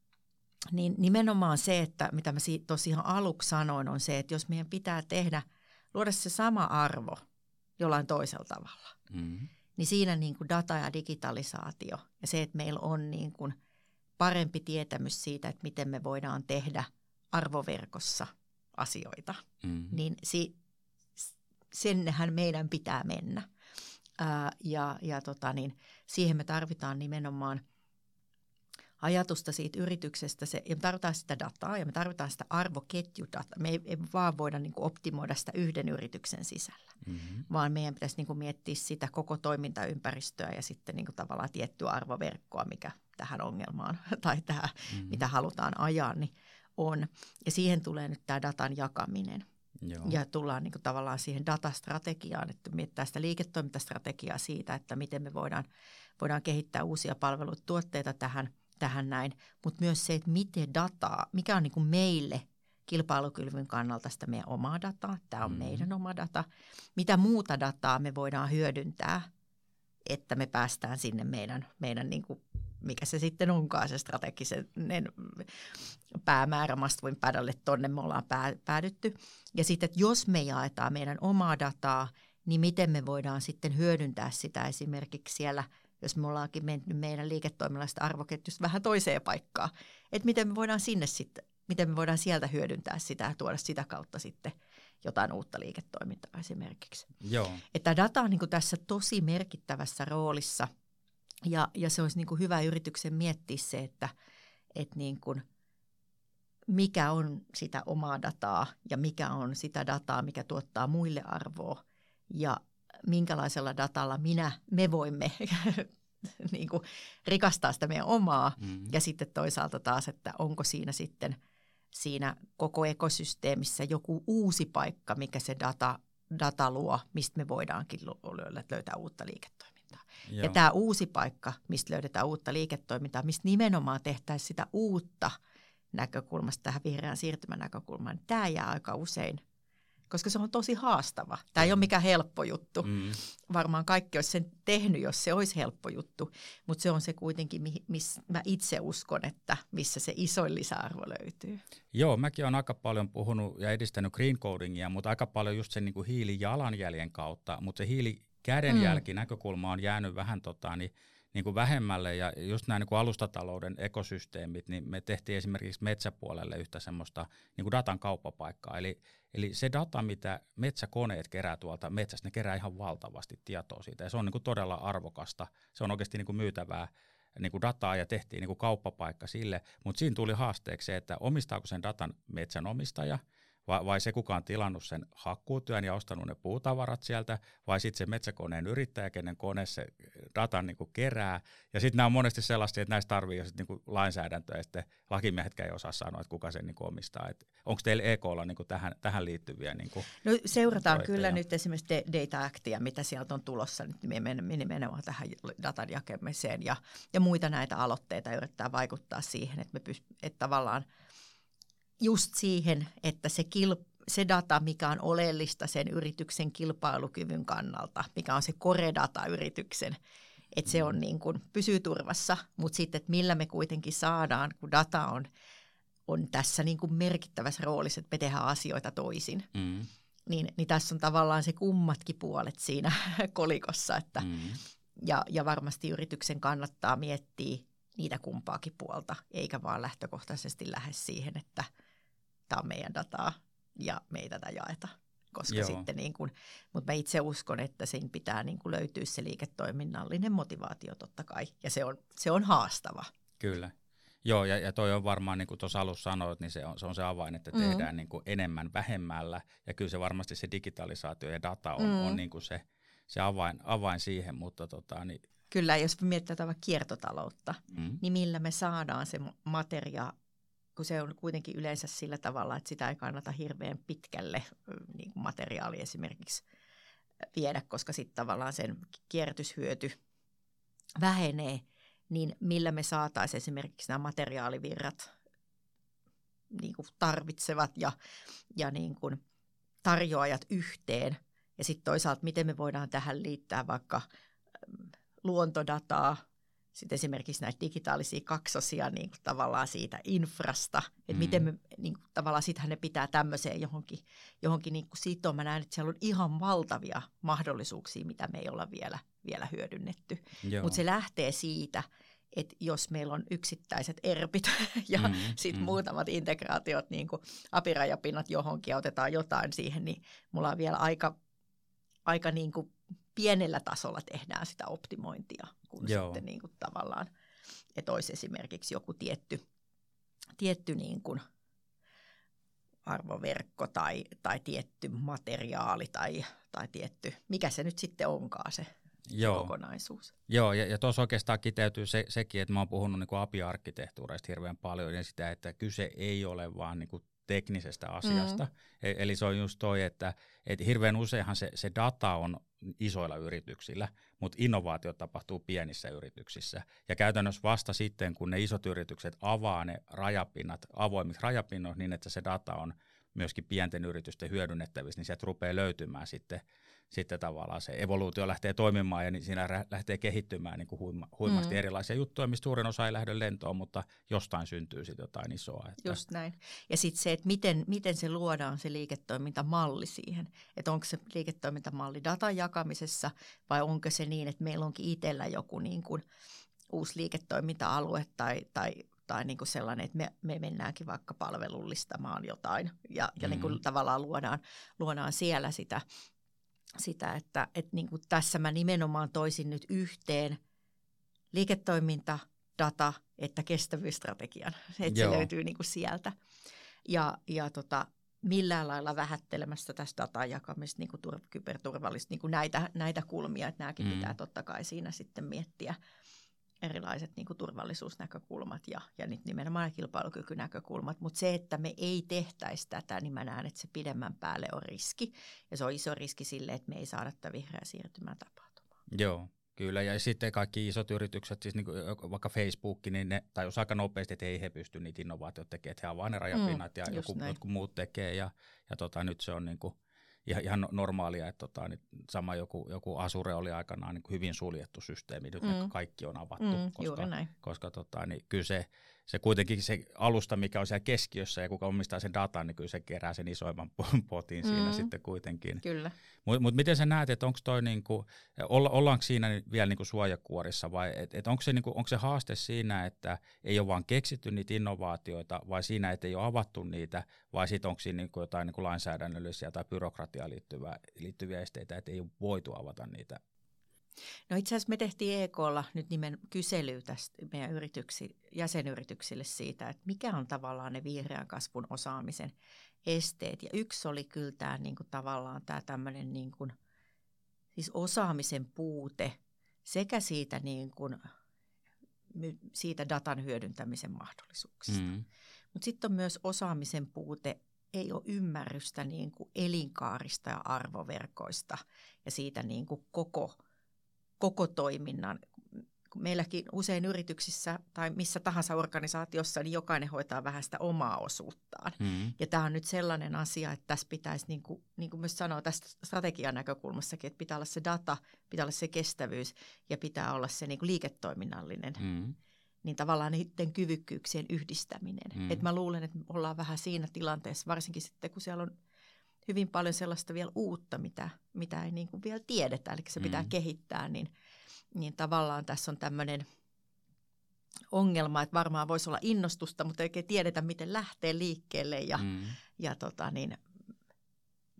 niin nimenomaan se, että mitä mä tosiaan aluksi sanoin, on se, että jos meidän pitää tehdä, luoda se sama arvo jollain toisella tavalla, mm-hmm. niin siinä niin kuin data ja digitalisaatio ja se, että meillä on niin kuin parempi tietämys siitä, että miten me voidaan tehdä arvoverkossa asioita, mm-hmm. niin si, sennehän meidän pitää mennä. Ää, ja ja tota niin, siihen me tarvitaan nimenomaan – ajatusta siitä yrityksestä. Se, ja me tarvitaan sitä dataa ja me tarvitaan sitä arvoketjudataa. Me ei, ei vaan voida niin kuin optimoida sitä yhden yrityksen sisällä, mm-hmm. vaan meidän pitäisi niin kuin miettiä sitä koko toimintaympäristöä ja sitten niin kuin tavallaan tiettyä arvoverkkoa, mikä tähän ongelmaan tai tähän, mm-hmm. mitä halutaan ajaa, niin on. Ja siihen tulee nyt tämä datan jakaminen. Joo. Ja tullaan niin kuin tavallaan siihen datastrategiaan, että miettää sitä liiketoimintastrategiaa siitä, että miten me voidaan, voidaan kehittää uusia palveluita, tuotteita tähän – tähän näin, mutta myös se, että miten dataa, mikä on niin kuin meille kilpailukyvyn kannalta sitä meidän omaa dataa, tämä on mm. meidän oma data, mitä muuta dataa me voidaan hyödyntää, että me päästään sinne meidän, meidän niin kuin, mikä se sitten onkaan se strategisen päämäärä Must Win Padalle, tonne me ollaan päädytty. Ja sitten, että jos me jaetaan meidän omaa dataa, niin miten me voidaan sitten hyödyntää sitä esimerkiksi siellä – jos me ollaankin mennyt meidän liiketoiminnallisesta arvoketjusta vähän toiseen paikkaan. Että miten me voidaan sinne sitten, miten me voidaan sieltä hyödyntää sitä ja tuoda sitä kautta sitten jotain uutta liiketoimintaa esimerkiksi. Joo. Että data on niin kuin tässä tosi merkittävässä roolissa ja, ja se olisi niin kuin hyvä yrityksen miettiä se, että, että niin kuin mikä on sitä omaa dataa ja mikä on sitä dataa, mikä tuottaa muille arvoa ja minkälaisella datalla minä, me voimme niin kuin rikastaa sitä meidän omaa. Mm-hmm. Ja sitten toisaalta taas, että onko siinä sitten siinä koko ekosysteemissä joku uusi paikka, mikä se data, data luo, mistä me voidaankin löytää uutta liiketoimintaa. Joo. Ja tämä uusi paikka, mistä löydetään uutta liiketoimintaa, mistä nimenomaan tehtäisiin sitä uutta näkökulmasta tähän vihreään siirtymän näkökulmaan, tämä jää aika usein – koska se on tosi haastava. Tämä ei ole mikään helppo juttu. Mm. Varmaan kaikki olisi sen tehnyt, jos se olisi helppo juttu, mutta se on se kuitenkin, missä mä itse uskon, että missä se isoin lisäarvo löytyy. Joo, mäkin olen aika paljon puhunut ja edistänyt green codingia, mutta aika paljon just sen niin kuin hiilijalanjäljen kautta, mutta se hiilikädenjälki mm. näkökulma on jäänyt vähän tota, niin niin kuin vähemmälle ja just nämä niin kuin alustatalouden ekosysteemit, niin me tehtiin esimerkiksi metsäpuolelle yhtä semmoista niin kuin datan kauppapaikkaa. Eli, eli se data, mitä metsäkoneet kerää tuolta metsästä, ne kerää ihan valtavasti tietoa siitä ja se on niin kuin todella arvokasta. Se on oikeasti niin kuin myytävää niin kuin dataa ja tehtiin niin kuin kauppapaikka sille, mutta siinä tuli haasteeksi se, että omistaako sen datan metsänomistaja – vai, vai se kuka on tilannut sen hakkuutyön ja ostanut ne puutavarat sieltä, vai sitten se metsäkoneen yrittäjä, kenen kone se datan niin kerää. Ja sitten nämä on monesti sellaisia, että näistä tarvii sit niin lainsäädäntöä, ja sitten lakimiehetkään ei osaa sanoa, että kuka sen niin omistaa. onko teillä EKlla niin tähän, tähän liittyviä niin No seurataan projekteja? kyllä nyt esimerkiksi Data Actia, mitä sieltä on tulossa nyt nimenomaan tähän datan jakemiseen ja, ja muita näitä aloitteita yrittää vaikuttaa siihen, että, me pyst- että tavallaan – just siihen, että se, kil, se data, mikä on oleellista sen yrityksen kilpailukyvyn kannalta, mikä on se core-data yrityksen, että se on niin kuin, pysyy turvassa, mutta sitten, että millä me kuitenkin saadaan, kun data on, on tässä niin kuin merkittävässä roolissa, että me tehdään asioita toisin. Mm. Niin, niin tässä on tavallaan se kummatkin puolet siinä kolikossa, että, mm. ja, ja varmasti yrityksen kannattaa miettiä niitä kumpaakin puolta, eikä vaan lähtökohtaisesti lähde siihen, että – tämä on meidän dataa ja me ei tätä jaeta. Koska Joo. sitten niin kuin, mutta mä itse uskon, että siinä pitää niin kuin löytyä se liiketoiminnallinen motivaatio totta kai. Ja se on, se on haastava. Kyllä. Joo, ja, ja toi on varmaan, niin kuin tuossa alussa sanoit, niin se on se, on se avain, että mm. tehdään niin kuin enemmän vähemmällä. Ja kyllä se varmasti se digitalisaatio ja data on, mm. on niin kuin se, se avain, avain siihen, mutta tota, niin Kyllä, jos mietitään kiertotaloutta, mm. niin millä me saadaan se materia kun se on kuitenkin yleensä sillä tavalla, että sitä ei kannata hirveän pitkälle niin kuin materiaali esimerkiksi viedä, koska sitten tavallaan sen kierrätyshyöty vähenee, niin millä me saataisiin esimerkiksi nämä materiaalivirrat niin kuin tarvitsevat ja, ja niin kuin tarjoajat yhteen. Ja sitten toisaalta, miten me voidaan tähän liittää vaikka luontodataa, sitten esimerkiksi näitä digitaalisia kaksosia niin kuin tavallaan siitä infrasta, että mm. miten me niin kuin, tavallaan sittenhän ne pitää tämmöiseen johonkin, johonkin niin kuin sitoon. Mä näen, että siellä on ihan valtavia mahdollisuuksia, mitä me ei olla vielä, vielä hyödynnetty. Mutta se lähtee siitä, että jos meillä on yksittäiset erpit ja mm, sitten mm. muutamat integraatiot, niin kuin apirajapinnat johonkin ja otetaan jotain siihen, niin mulla on vielä aika, aika niin kuin pienellä tasolla tehdään sitä optimointia, kun Joo. sitten niin kuin tavallaan, että olisi esimerkiksi joku tietty, tietty niin kuin arvoverkko tai, tai tietty materiaali tai, tai tietty, mikä se nyt sitten onkaan se Joo. kokonaisuus. Joo, ja, ja tuossa oikeastaan kiteytyy se, sekin, että mä oon puhunut niin API-arkkitehtuureista hirveän paljon ja sitä, että kyse ei ole vaan niin kuin teknisestä asiasta. Mm. Eli se on just toi, että, että hirveän useinhan se, se data on isoilla yrityksillä, mutta innovaatio tapahtuu pienissä yrityksissä. Ja käytännössä vasta sitten, kun ne isot yritykset avaa ne rajapinnat avoimiksi rajapinnoiksi niin, että se data on myöskin pienten yritysten hyödynnettävissä, niin sieltä rupeaa löytymään sitten sitten tavallaan se evoluutio lähtee toimimaan ja niin siinä lähtee kehittymään niin kuin huima, huimasti mm. erilaisia juttuja, mistä suurin osa ei lähde lentoon, mutta jostain syntyy sitten jotain isoa. Että. Just näin. Ja sitten se, että miten, miten se luodaan se liiketoimintamalli siihen, että onko se liiketoimintamalli datan jakamisessa vai onko se niin, että meillä onkin itsellä joku niin kuin uusi liiketoiminta-alue tai, tai tai niin kuin sellainen, että me, me mennäänkin vaikka palvelullistamaan jotain ja, ja mm. niin kuin tavallaan luodaan, luodaan siellä sitä sitä, että, että niin kuin tässä mä nimenomaan toisin nyt yhteen liiketoiminta, data, että kestävyysstrategian, että Joo. se löytyy niin kuin sieltä. Ja, ja tota, millään lailla vähättelemässä tästä datan jakamista, niin kuin tur- kyberturvallista, niin kuin näitä, näitä kulmia, että nämäkin mm. pitää totta kai siinä sitten miettiä erilaiset niin kuin turvallisuusnäkökulmat ja, ja nyt nimenomaan kilpailukykynäkökulmat, mutta se, että me ei tehtäisi tätä, niin mä näen, että se pidemmän päälle on riski. Ja se on iso riski sille, että me ei saada tätä vihreää siirtymää tapahtumaan. Joo, Kyllä, ja sitten kaikki isot yritykset, siis niin kuin vaikka Facebook, niin ne jos aika nopeasti, että ei he pysty niitä innovaatioita tekemään, että he avaa ne rajapinnat mm, ja joku, jotkut muut tekee, ja, ja tota, nyt se on niin kuin ihan, ihan normaalia, että tota, niin sama joku, joku Asure oli aikanaan niin hyvin suljettu systeemi, nyt mm. kaikki on avattu, mm, koska, koska tota, niin kyllä se, se kuitenkin se alusta, mikä on siellä keskiössä ja kuka omistaa sen datan, niin kyllä se kerää sen isoimman potin mm. siinä sitten kuitenkin. Kyllä. Mutta mut miten sä näet, että onko toi niinku, olla, ollaanko siinä vielä niinku suojakuorissa vai et, et onko, se niinku, onko se haaste siinä, että ei ole vaan keksitty niitä innovaatioita vai siinä, että ei ole avattu niitä vai sitten onko siinä niinku jotain niinku lainsäädännöllisiä tai byrokratiaan liittyviä, liittyviä esteitä, että ei ole voitu avata niitä No itse asiassa me tehtiin EKlla nyt nimen kysely tästä meidän yrityksi, jäsenyrityksille siitä, että mikä on tavallaan ne vihreän kasvun osaamisen esteet. Ja yksi oli kyllä tämä niin kuin tavallaan tämä tämmöinen niin kuin, siis osaamisen puute sekä siitä, niin kuin, siitä datan hyödyntämisen mahdollisuuksista. Mm. Mutta sitten on myös osaamisen puute ei ole ymmärrystä niin kuin elinkaarista ja arvoverkoista ja siitä niin kuin koko, koko toiminnan meilläkin usein yrityksissä tai missä tahansa organisaatiossa, niin jokainen hoitaa vähän sitä omaa osuuttaan. Mm. Ja tämä on nyt sellainen asia, että tässä pitäisi, niin kuin, niin kuin myös sanoa tästä strategian näkökulmassakin, että pitää olla se data, pitää olla se kestävyys ja pitää olla se niin kuin liiketoiminnallinen. Mm. Niin tavallaan niiden kyvykkyyksien yhdistäminen. Mm. Et mä luulen, että ollaan vähän siinä tilanteessa, varsinkin sitten kun siellä on hyvin paljon sellaista vielä uutta, mitä, mitä ei niin kuin vielä tiedetä, eli se pitää mm. kehittää, niin – niin tavallaan tässä on tämmöinen ongelma, että varmaan voisi olla innostusta, mutta ei oikein tiedetä, miten lähtee liikkeelle ja, mm. ja tota niin,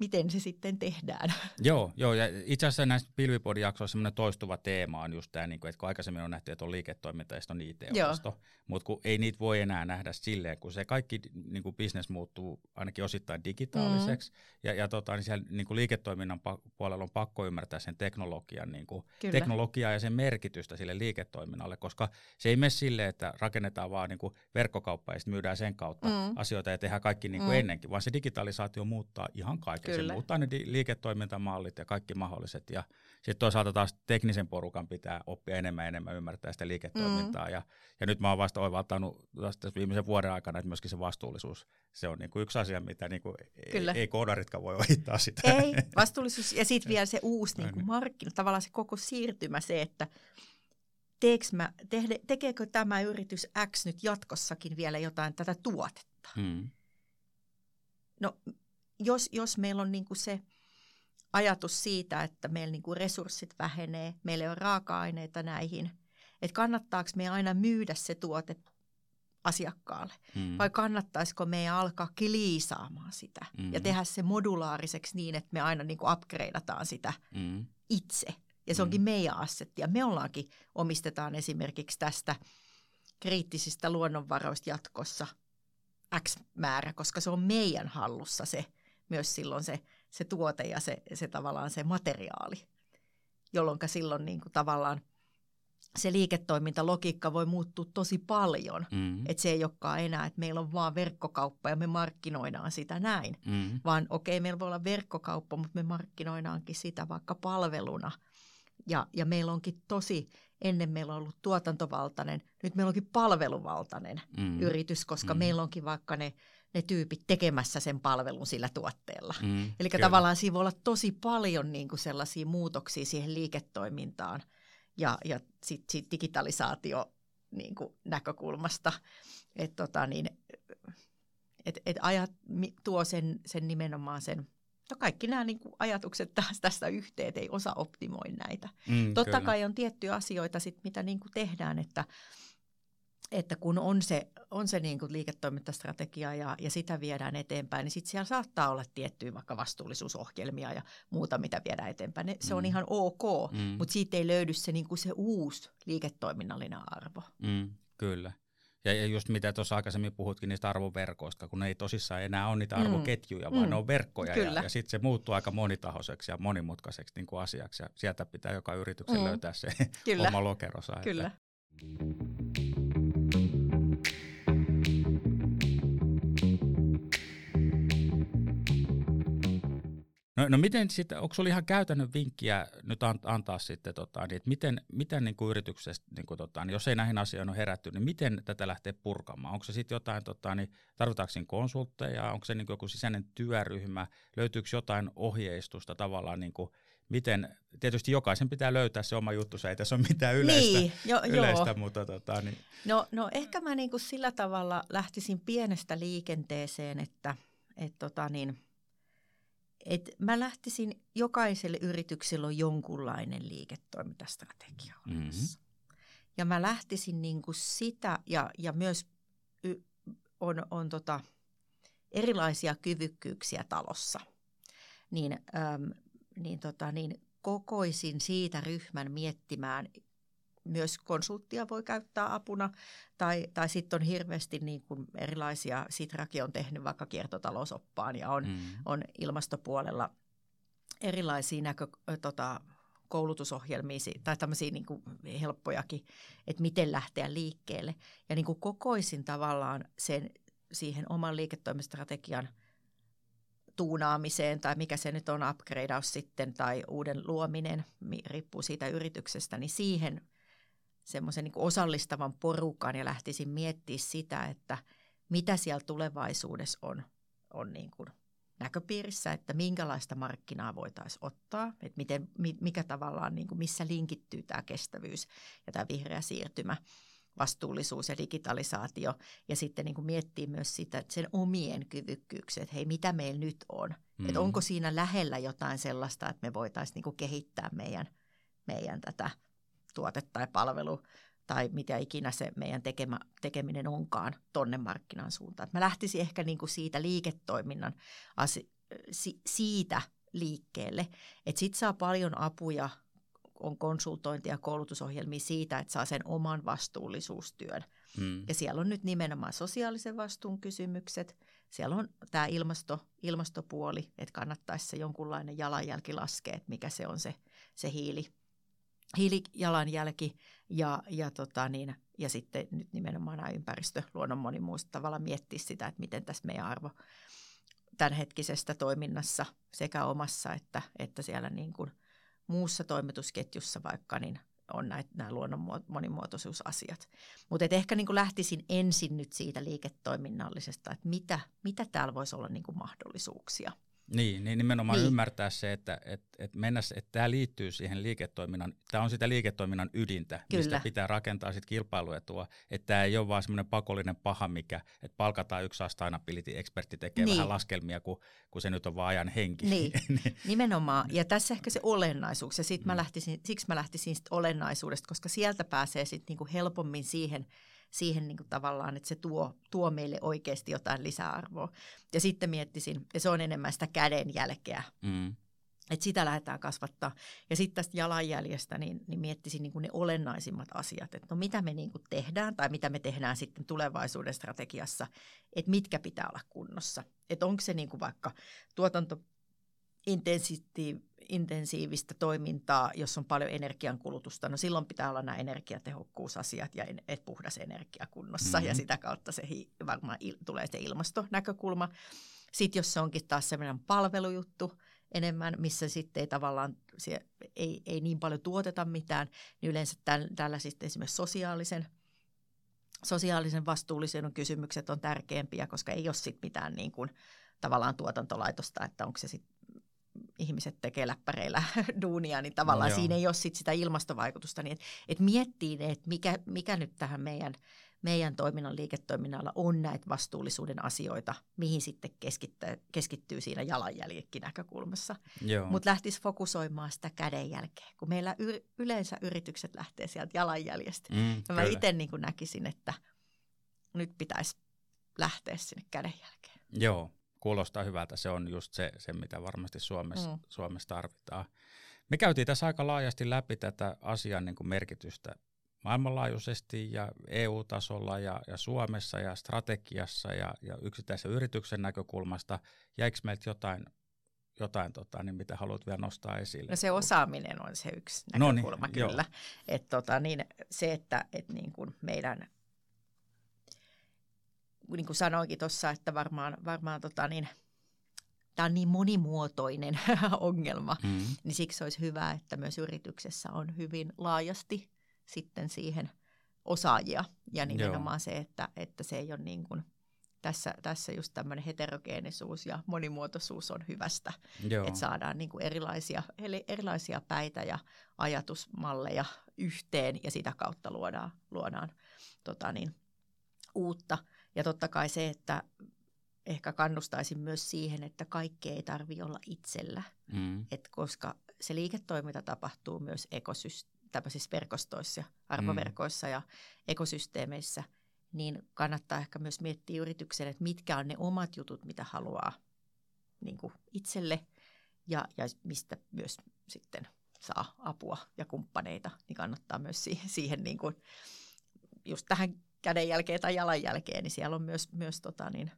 miten se sitten tehdään. Joo, joo ja itse asiassa näissä pilvipodin jaksoissa semmoinen toistuva teema on just tämä, niin että kun aikaisemmin on nähty, että on liiketoiminta ja sitten on IT-osasto, mutta kun ei niitä voi enää nähdä silleen, kun se kaikki niin kuin business muuttuu ainakin osittain digitaaliseksi, mm. ja, ja tota, niin siellä niin kuin liiketoiminnan puolella on pakko ymmärtää sen teknologian, niin kuin, teknologiaa ja sen merkitystä sille liiketoiminnalle, koska se ei mene silleen, että rakennetaan vaan niin kuin verkkokauppa ja sitten myydään sen kautta mm. asioita ja tehdään kaikki niin kuin mm. ennenkin, vaan se digitalisaatio muuttaa ihan kaikki Kyllä. Se muuttaa ne liiketoimintamallit ja kaikki mahdolliset. Ja sitten toisaalta taas teknisen porukan pitää oppia enemmän ja enemmän ymmärtää sitä liiketoimintaa. Mm. Ja, ja nyt mä oon vasta oivaltanut tässä viimeisen vuoden aikana, että myöskin se vastuullisuus, se on niinku yksi asia, mitä niinku Kyllä. ei, ei koodaritkaan voi ohittaa sitä. Ei, vastuullisuus ja sitten vielä se uusi niinku markkina, tavallaan se koko siirtymä, se, että mä, tehde, tekeekö tämä yritys X nyt jatkossakin vielä jotain tätä tuotetta? Hmm. No jos, jos meillä on niin kuin se ajatus siitä, että meillä niin kuin resurssit vähenee, meillä ei ole raaka-aineita näihin, että kannattaako me aina myydä se tuote asiakkaalle mm. vai kannattaisiko meidän alkaa kliisaamaan sitä mm. ja tehdä se modulaariseksi niin, että me aina niin kuin upgradeataan sitä mm. itse. Ja se onkin mm. meidän assetti ja me ollaankin, omistetaan esimerkiksi tästä kriittisistä luonnonvaroista jatkossa X määrä, koska se on meidän hallussa se myös silloin se, se tuote ja se, se tavallaan se materiaali, jolloin silloin niin kuin tavallaan se liiketoimintalogiikka voi muuttua tosi paljon. Mm. Että se ei olekaan enää, että meillä on vaan verkkokauppa ja me markkinoidaan sitä näin. Mm. Vaan okei, okay, meillä voi olla verkkokauppa, mutta me markkinoidaankin sitä vaikka palveluna. Ja, ja meillä onkin tosi, ennen meillä on ollut tuotantovaltainen, nyt meillä onkin palveluvaltainen mm. yritys, koska mm. meillä onkin vaikka ne ne tyypit tekemässä sen palvelun sillä tuotteella. Mm, Eli tavallaan siinä voi olla tosi paljon niin kuin sellaisia muutoksia siihen liiketoimintaan ja, ja sitten sit digitalisaatio niin kuin näkökulmasta. Että tota niin, et, et ajat, tuo sen, sen nimenomaan sen, no kaikki nämä niin kuin ajatukset tästä, tästä yhteen, ei osa optimoi näitä. Mm, Totta kyllä. kai on tiettyjä asioita, sit, mitä niin kuin tehdään, että – että kun on se, on se niin kuin liiketoimintastrategia ja, ja sitä viedään eteenpäin, niin sitten siellä saattaa olla tiettyjä vaikka vastuullisuusohjelmia ja muuta, mitä viedään eteenpäin. Ne, se on mm. ihan ok, mm. mutta siitä ei löydy se, niin kuin se uusi liiketoiminnallinen arvo. Mm, kyllä. Ja just mitä tuossa aikaisemmin puhutkin niistä arvoverkoista, kun ne ei tosissaan enää ole niitä mm. arvoketjuja, mm. vaan ne on verkkoja. Kyllä. Ja, ja sitten se muuttuu aika monitahoiseksi ja monimutkaiseksi niin kuin asiaksi. Ja sieltä pitää joka yrityksen mm. löytää se Kyllä. oma lokerosa. Kyllä. Että. No, no miten sitten, onko sinulla ihan käytännön vinkkiä nyt antaa sitten, tota, niin, että miten, miten niin kuin yrityksestä, niin kuin, tota, niin jos ei näihin asioihin ole herätty, niin miten tätä lähtee purkamaan? Onko se sitten jotain, tota, niin, tarvitaanko siinä konsultteja, onko se niin kuin joku sisäinen työryhmä, löytyykö jotain ohjeistusta tavallaan, niin kuin, miten, tietysti jokaisen pitää löytää se oma juttu, se ei tässä ole mitään yleistä, niin, jo, yleistä joo. mutta tota, niin. No, no ehkä mä niin kuin sillä tavalla lähtisin pienestä liikenteeseen, että et tota niin, et mä lähtisin, jokaiselle yrityksellä on jonkunlainen liiketoimintastrategia olemassa. Mm-hmm. Ja mä lähtisin niin kuin sitä, ja, ja myös y, on, on tota, erilaisia kyvykkyyksiä talossa, niin, äm, niin, tota, niin kokoisin siitä ryhmän miettimään myös konsulttia voi käyttää apuna, tai, tai sitten on hirveästi niin kuin erilaisia, Sitrakin on tehnyt vaikka kiertotalousoppaan ja on, mm. on ilmastopuolella erilaisia näkö, tota, koulutusohjelmia tai tämmöisiä niin kuin helppojakin, että miten lähteä liikkeelle. Ja niin kuin kokoisin tavallaan sen siihen oman liiketoimistrategian tuunaamiseen tai mikä se nyt on, upgradeaus sitten tai uuden luominen, riippuu siitä yrityksestä, niin siihen – semmoisen niin osallistavan porukan ja lähtisin miettimään sitä, että mitä siellä tulevaisuudessa on, on niin kuin näköpiirissä, että minkälaista markkinaa voitaisiin ottaa, että miten, mikä tavallaan, niin kuin missä linkittyy tämä kestävyys ja tämä vihreä siirtymä, vastuullisuus ja digitalisaatio ja sitten niin kuin miettii myös sitä, että sen omien kyvykkyyksiä, että hei, mitä meillä nyt on, mm. että onko siinä lähellä jotain sellaista, että me voitaisiin niin kuin kehittää meidän, meidän tätä – tuote tai palvelu tai mitä ikinä se meidän tekemä, tekeminen onkaan tonne markkinan suuntaan. mä lähtisin ehkä niin kuin siitä liiketoiminnan asi, si, siitä liikkeelle, että sit saa paljon apuja, on konsultointia ja koulutusohjelmia siitä, että saa sen oman vastuullisuustyön. Hmm. Ja siellä on nyt nimenomaan sosiaalisen vastuun kysymykset, siellä on tämä ilmasto, ilmastopuoli, että kannattaisi se jonkunlainen jalanjälki laskea, että mikä se on se, se hiili, hiilijalanjälki ja, ja, tota niin, ja sitten nyt nimenomaan nämä ympäristö, luonnon monimuus tavalla miettiä sitä, että miten tässä meidän arvo tämänhetkisestä toiminnassa sekä omassa että, että siellä niin kuin muussa toimitusketjussa vaikka niin on näitä, nämä luonnon monimuotoisuusasiat. Mutta ehkä niin kuin lähtisin ensin nyt siitä liiketoiminnallisesta, että mitä, mitä täällä voisi olla niin kuin mahdollisuuksia – niin, niin nimenomaan niin. ymmärtää se, että, että, että, mennä, että tämä liittyy siihen liiketoiminnan, tämä on sitä liiketoiminnan ydintä, Kyllä. mistä pitää rakentaa sitten kilpailuetua, että tämä ei ole vaan semmoinen pakollinen paha, mikä, että palkataan yksi sustainability-ekspertti tekee niin. vähän laskelmia, kun, kun se nyt on vaan ajan henki. Niin, niin. nimenomaan. Ja tässä ehkä se olennaisuus, ja sit mä mm. lähtisin, siksi mä lähtisin sit olennaisuudesta, koska sieltä pääsee sitten niinku helpommin siihen, siihen niin kuin tavallaan, että se tuo, tuo meille oikeasti jotain lisäarvoa. Ja sitten miettisin, ja se on enemmän sitä kädenjälkeä, mm. että sitä lähdetään kasvattaa. Ja sitten tästä jalanjäljestä niin, niin miettisin niin kuin ne olennaisimmat asiat, että no mitä me niin kuin tehdään tai mitä me tehdään sitten tulevaisuuden strategiassa, että mitkä pitää olla kunnossa. Että onko se niin kuin vaikka tuotanto intensiivistä toimintaa, jos on paljon energiankulutusta, no silloin pitää olla nämä energiatehokkuusasiat ja et puhdas energia kunnossa mm-hmm. ja sitä kautta se hi, varmaan il, tulee se ilmastonäkökulma. Sitten jos se onkin taas sellainen palvelujuttu enemmän, missä sitten ei tavallaan se, ei, ei niin paljon tuoteta mitään, niin yleensä täl, tällä sitten esimerkiksi sosiaalisen sosiaalisen vastuullisen kysymykset on tärkeämpiä, koska ei ole sitten mitään niin kuin, tavallaan tuotantolaitosta, että onko se sitten ihmiset tekee läppäreillä duunia, niin tavallaan no, siinä ei ole sit sitä ilmastovaikutusta. Niin että et miettii, että mikä, mikä nyt tähän meidän, meidän toiminnan liiketoiminnalla on näitä vastuullisuuden asioita, mihin sitten keskittyy, keskittyy siinä jalanjäljekin näkökulmassa. Mutta lähtisi fokusoimaan sitä kädenjälkeä, kun meillä y- yleensä yritykset lähtee sieltä jalanjäljestä. Mm, ja mä itse niin näkisin, että nyt pitäisi lähteä sinne kädenjälkeen. Joo, kuulostaa hyvältä. Se on just se, se mitä varmasti Suomessa, mm. Suomessa tarvitaan. Me käytiin tässä aika laajasti läpi tätä asian niin kuin merkitystä maailmanlaajuisesti ja EU-tasolla ja, ja Suomessa ja strategiassa ja, ja yksittäisen yrityksen näkökulmasta. Jäikö meiltä jotain, jotain tota, niin mitä haluat vielä nostaa esille? No se osaaminen on se yksi näkökulma no niin, kyllä. Et tota, niin, se, että et niin kuin meidän niin kuin sanoinkin tuossa, että varmaan, varmaan tota niin, tämä on niin monimuotoinen ongelma, mm. niin siksi olisi hyvä, että myös yrityksessä on hyvin laajasti sitten siihen osaajia ja nimenomaan Joo. se, että, että se ei ole niin kuin, tässä, tässä just tämmöinen heterogeenisuus ja monimuotoisuus on hyvästä, Joo. että saadaan niin kuin erilaisia, eli erilaisia päitä ja ajatusmalleja yhteen ja sitä kautta luodaan, luodaan tota niin, uutta. Ja totta kai se, että ehkä kannustaisin myös siihen, että kaikki ei tarvi olla itsellä, mm. Et koska se liiketoiminta tapahtuu myös ekosysteemissä tämmöisissä verkostoissa, arvoverkoissa mm. ja ekosysteemeissä, niin kannattaa ehkä myös miettiä yrityksen, että mitkä on ne omat jutut, mitä haluaa niin kuin itselle ja, ja mistä myös sitten saa apua ja kumppaneita, niin kannattaa myös siihen, siihen niin kuin, just tähän kädenjälkeen tai jalanjälkeen, niin siellä on myös, myös tota niin,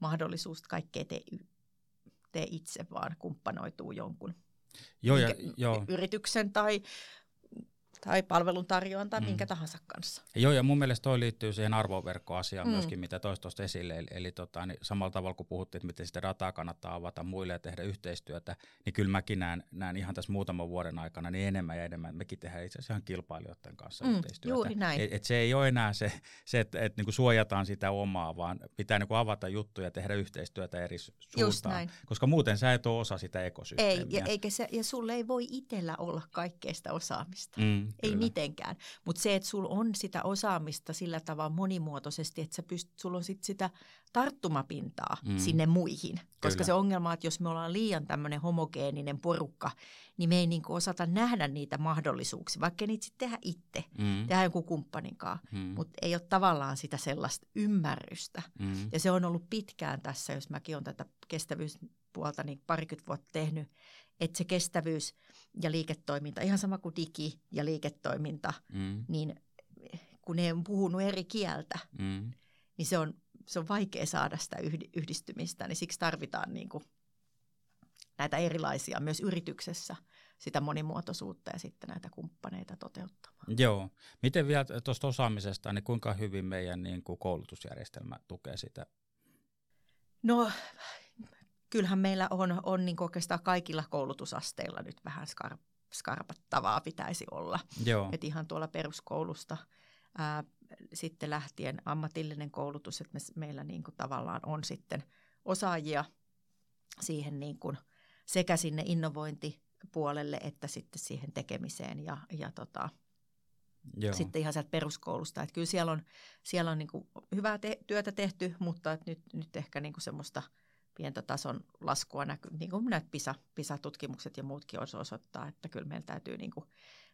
mahdollisuus, kaikkea tee, tee itse, vaan kumppanoituu jonkun Joo, ja, joo. yrityksen tai tai palveluntarjoajan tai mm. minkä tahansa kanssa. Joo, ja mun mielestä toi liittyy siihen arvoverkkoasiaan mm. myöskin, mitä toista tuosta esille. Eli, eli tota, niin samalla tavalla kun puhuttiin, että miten sitä dataa kannattaa avata muille ja tehdä yhteistyötä, niin kyllä mäkin näen, näen ihan tässä muutaman vuoden aikana niin enemmän ja enemmän. Mekin tehdään itse asiassa ihan kilpailijoiden kanssa mm, yhteistyötä. Juuri näin. Et, et se ei ole enää se, se että et, niinku suojataan sitä omaa, vaan pitää niinku avata juttuja ja tehdä yhteistyötä eri suuntaan. Koska muuten sä et ole osa sitä ekosysteemiä. Ei, ja, eikä se, ja sulle ei voi itsellä olla kaikkea sitä osaamista. Mm, ei Kyllä. mitenkään. Mutta se, että sulla on sitä osaamista sillä tavalla monimuotoisesti, että sä pyst, sulla on sit sitä tarttumapintaa mm. sinne muihin. Koska Kyllä. se ongelma, että jos me ollaan liian tämmöinen homogeeninen porukka, niin me ei niinku osata nähdä niitä mahdollisuuksia, vaikka niitä sitten tehdä itse, mm. tehdä jonkun kumppaninkaan. Mm. Mutta ei ole tavallaan sitä sellaista ymmärrystä. Mm. Ja se on ollut pitkään tässä, jos mäkin olen tätä kestävyyspuolta niin parikymmentä vuotta tehnyt, että se kestävyys ja liiketoiminta, ihan sama kuin digi ja liiketoiminta, mm. niin kun ne on puhunut eri kieltä, mm. niin se on, se on vaikea saada sitä yhdistymistä, niin siksi tarvitaan niin kuin näitä erilaisia myös yrityksessä sitä monimuotoisuutta ja sitten näitä kumppaneita toteuttamaan. Joo. Miten vielä tuosta osaamisesta, niin kuinka hyvin meidän niin kuin koulutusjärjestelmä tukee sitä? No kyllähän meillä on, on niin oikeastaan kaikilla koulutusasteilla nyt vähän skar, skarpattavaa pitäisi olla. Joo. Et ihan tuolla peruskoulusta ää, sitten lähtien ammatillinen koulutus, että me, meillä niin kuin tavallaan on sitten osaajia siihen niin kuin sekä sinne innovointipuolelle että sitten siihen tekemiseen ja, ja tota, Joo. sitten ihan sieltä peruskoulusta. Että kyllä siellä on, siellä on niin kuin hyvää te- työtä tehty, mutta nyt, nyt ehkä niin kuin semmoista – pientä tason laskua näkyy, niin kuin näitä PISA, PISA-tutkimukset ja muutkin osoittaa, että kyllä meillä täytyy niin kuin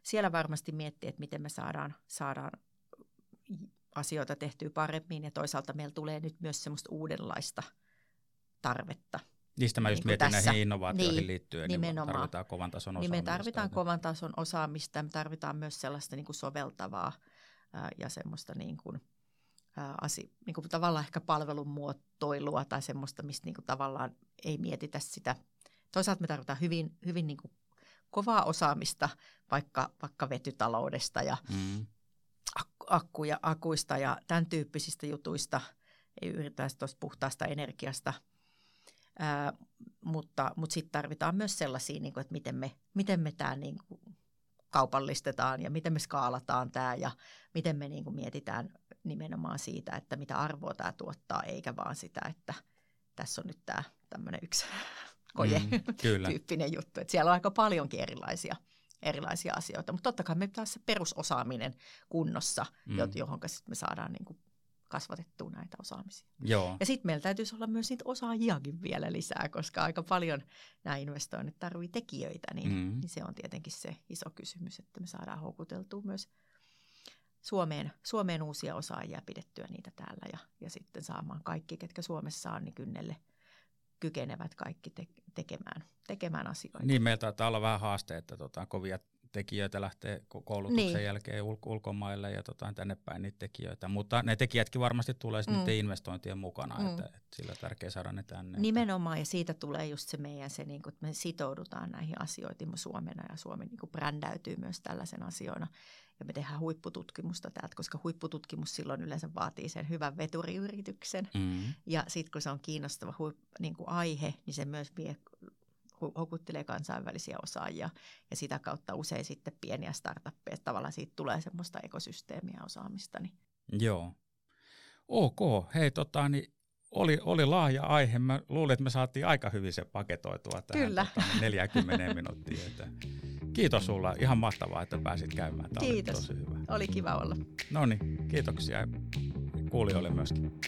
siellä varmasti miettiä, että miten me saadaan, saadaan asioita tehtyä paremmin ja toisaalta meillä tulee nyt myös semmoista uudenlaista tarvetta. Niistä mä just niin mietin tässä. näihin innovaatioihin niin, liittyen, niin nimenomaan. niin tarvitaan kovan tason osaamista. Niin me tarvitaan kovan tason osaamista, me tarvitaan myös sellaista niin kuin soveltavaa ää, ja semmoista niin kuin, asi, niin kuin tavallaan ehkä palvelun muotoilua tai semmoista, mistä niin kuin tavallaan ei mietitä sitä. Toisaalta me tarvitaan hyvin, hyvin niin kuin kovaa osaamista vaikka, vaikka vetytaloudesta ja mm. akkuja, akuista ja tämän tyyppisistä jutuista. Ei yritä tuosta puhtaasta energiasta. Ää, mutta mutta sitten tarvitaan myös sellaisia, niin kuin, että miten me, miten me tämä niin kuin kaupallistetaan ja miten me skaalataan tämä ja miten me niin kuin mietitään nimenomaan siitä, että mitä arvoa tämä tuottaa, eikä vaan sitä, että tässä on nyt tämä tämmöinen yksi koje mm, tyyppinen juttu. Että siellä on aika paljonkin erilaisia, erilaisia asioita, mutta totta kai me pitää se perusosaaminen kunnossa, mm. johon me saadaan niin kuin kasvatettua näitä osaamisia. Joo. Ja sitten meillä täytyisi olla myös niitä osaajiakin vielä lisää, koska aika paljon nämä investoinnit tarvitsevat tekijöitä, niin, mm. niin se on tietenkin se iso kysymys, että me saadaan houkuteltua myös Suomeen, Suomeen uusia osaajia pidettyä niitä täällä ja, ja sitten saamaan kaikki, ketkä Suomessa on, niin kynnelle kykenevät kaikki te- tekemään, tekemään asioita. Niin, meillä taitaa olla vähän haaste, että tota, kovia tekijöitä lähtee koulutuksen niin. jälkeen ul- ulkomaille ja tota, tänne päin niitä tekijöitä. Mutta ne tekijätkin varmasti tulee mm. niiden investointien mukana, mm. että, että sillä on tärkeää saada ne tänne. Nimenomaan ja siitä tulee just se meidän se, niin kuin, että me sitoudutaan näihin asioihin Suomena ja Suomi niin kuin brändäytyy myös tällaisen asioina. Ja me tehdään huippututkimusta täältä, koska huippututkimus silloin yleensä vaatii sen hyvän veturiyrityksen. Mm. Ja sitten kun se on kiinnostava huip, niin kuin aihe, niin se myös vie houkuttelee kansainvälisiä osaajia ja sitä kautta usein sitten pieniä startuppeja. Tavallaan siitä tulee semmoista ekosysteemiä osaamista. Niin. Joo. Ok, hei tota, niin oli, oli laaja aihe. Mä luulin, että me saatiin aika hyvin se paketoitua tähän Kyllä. Tota, 40 minuuttia. Että kiitos sulla, ihan mahtavaa, että pääsit käymään. Tämä kiitos, oli tosi hyvä. oli kiva olla. No niin, kiitoksia kuulijoille myöskin.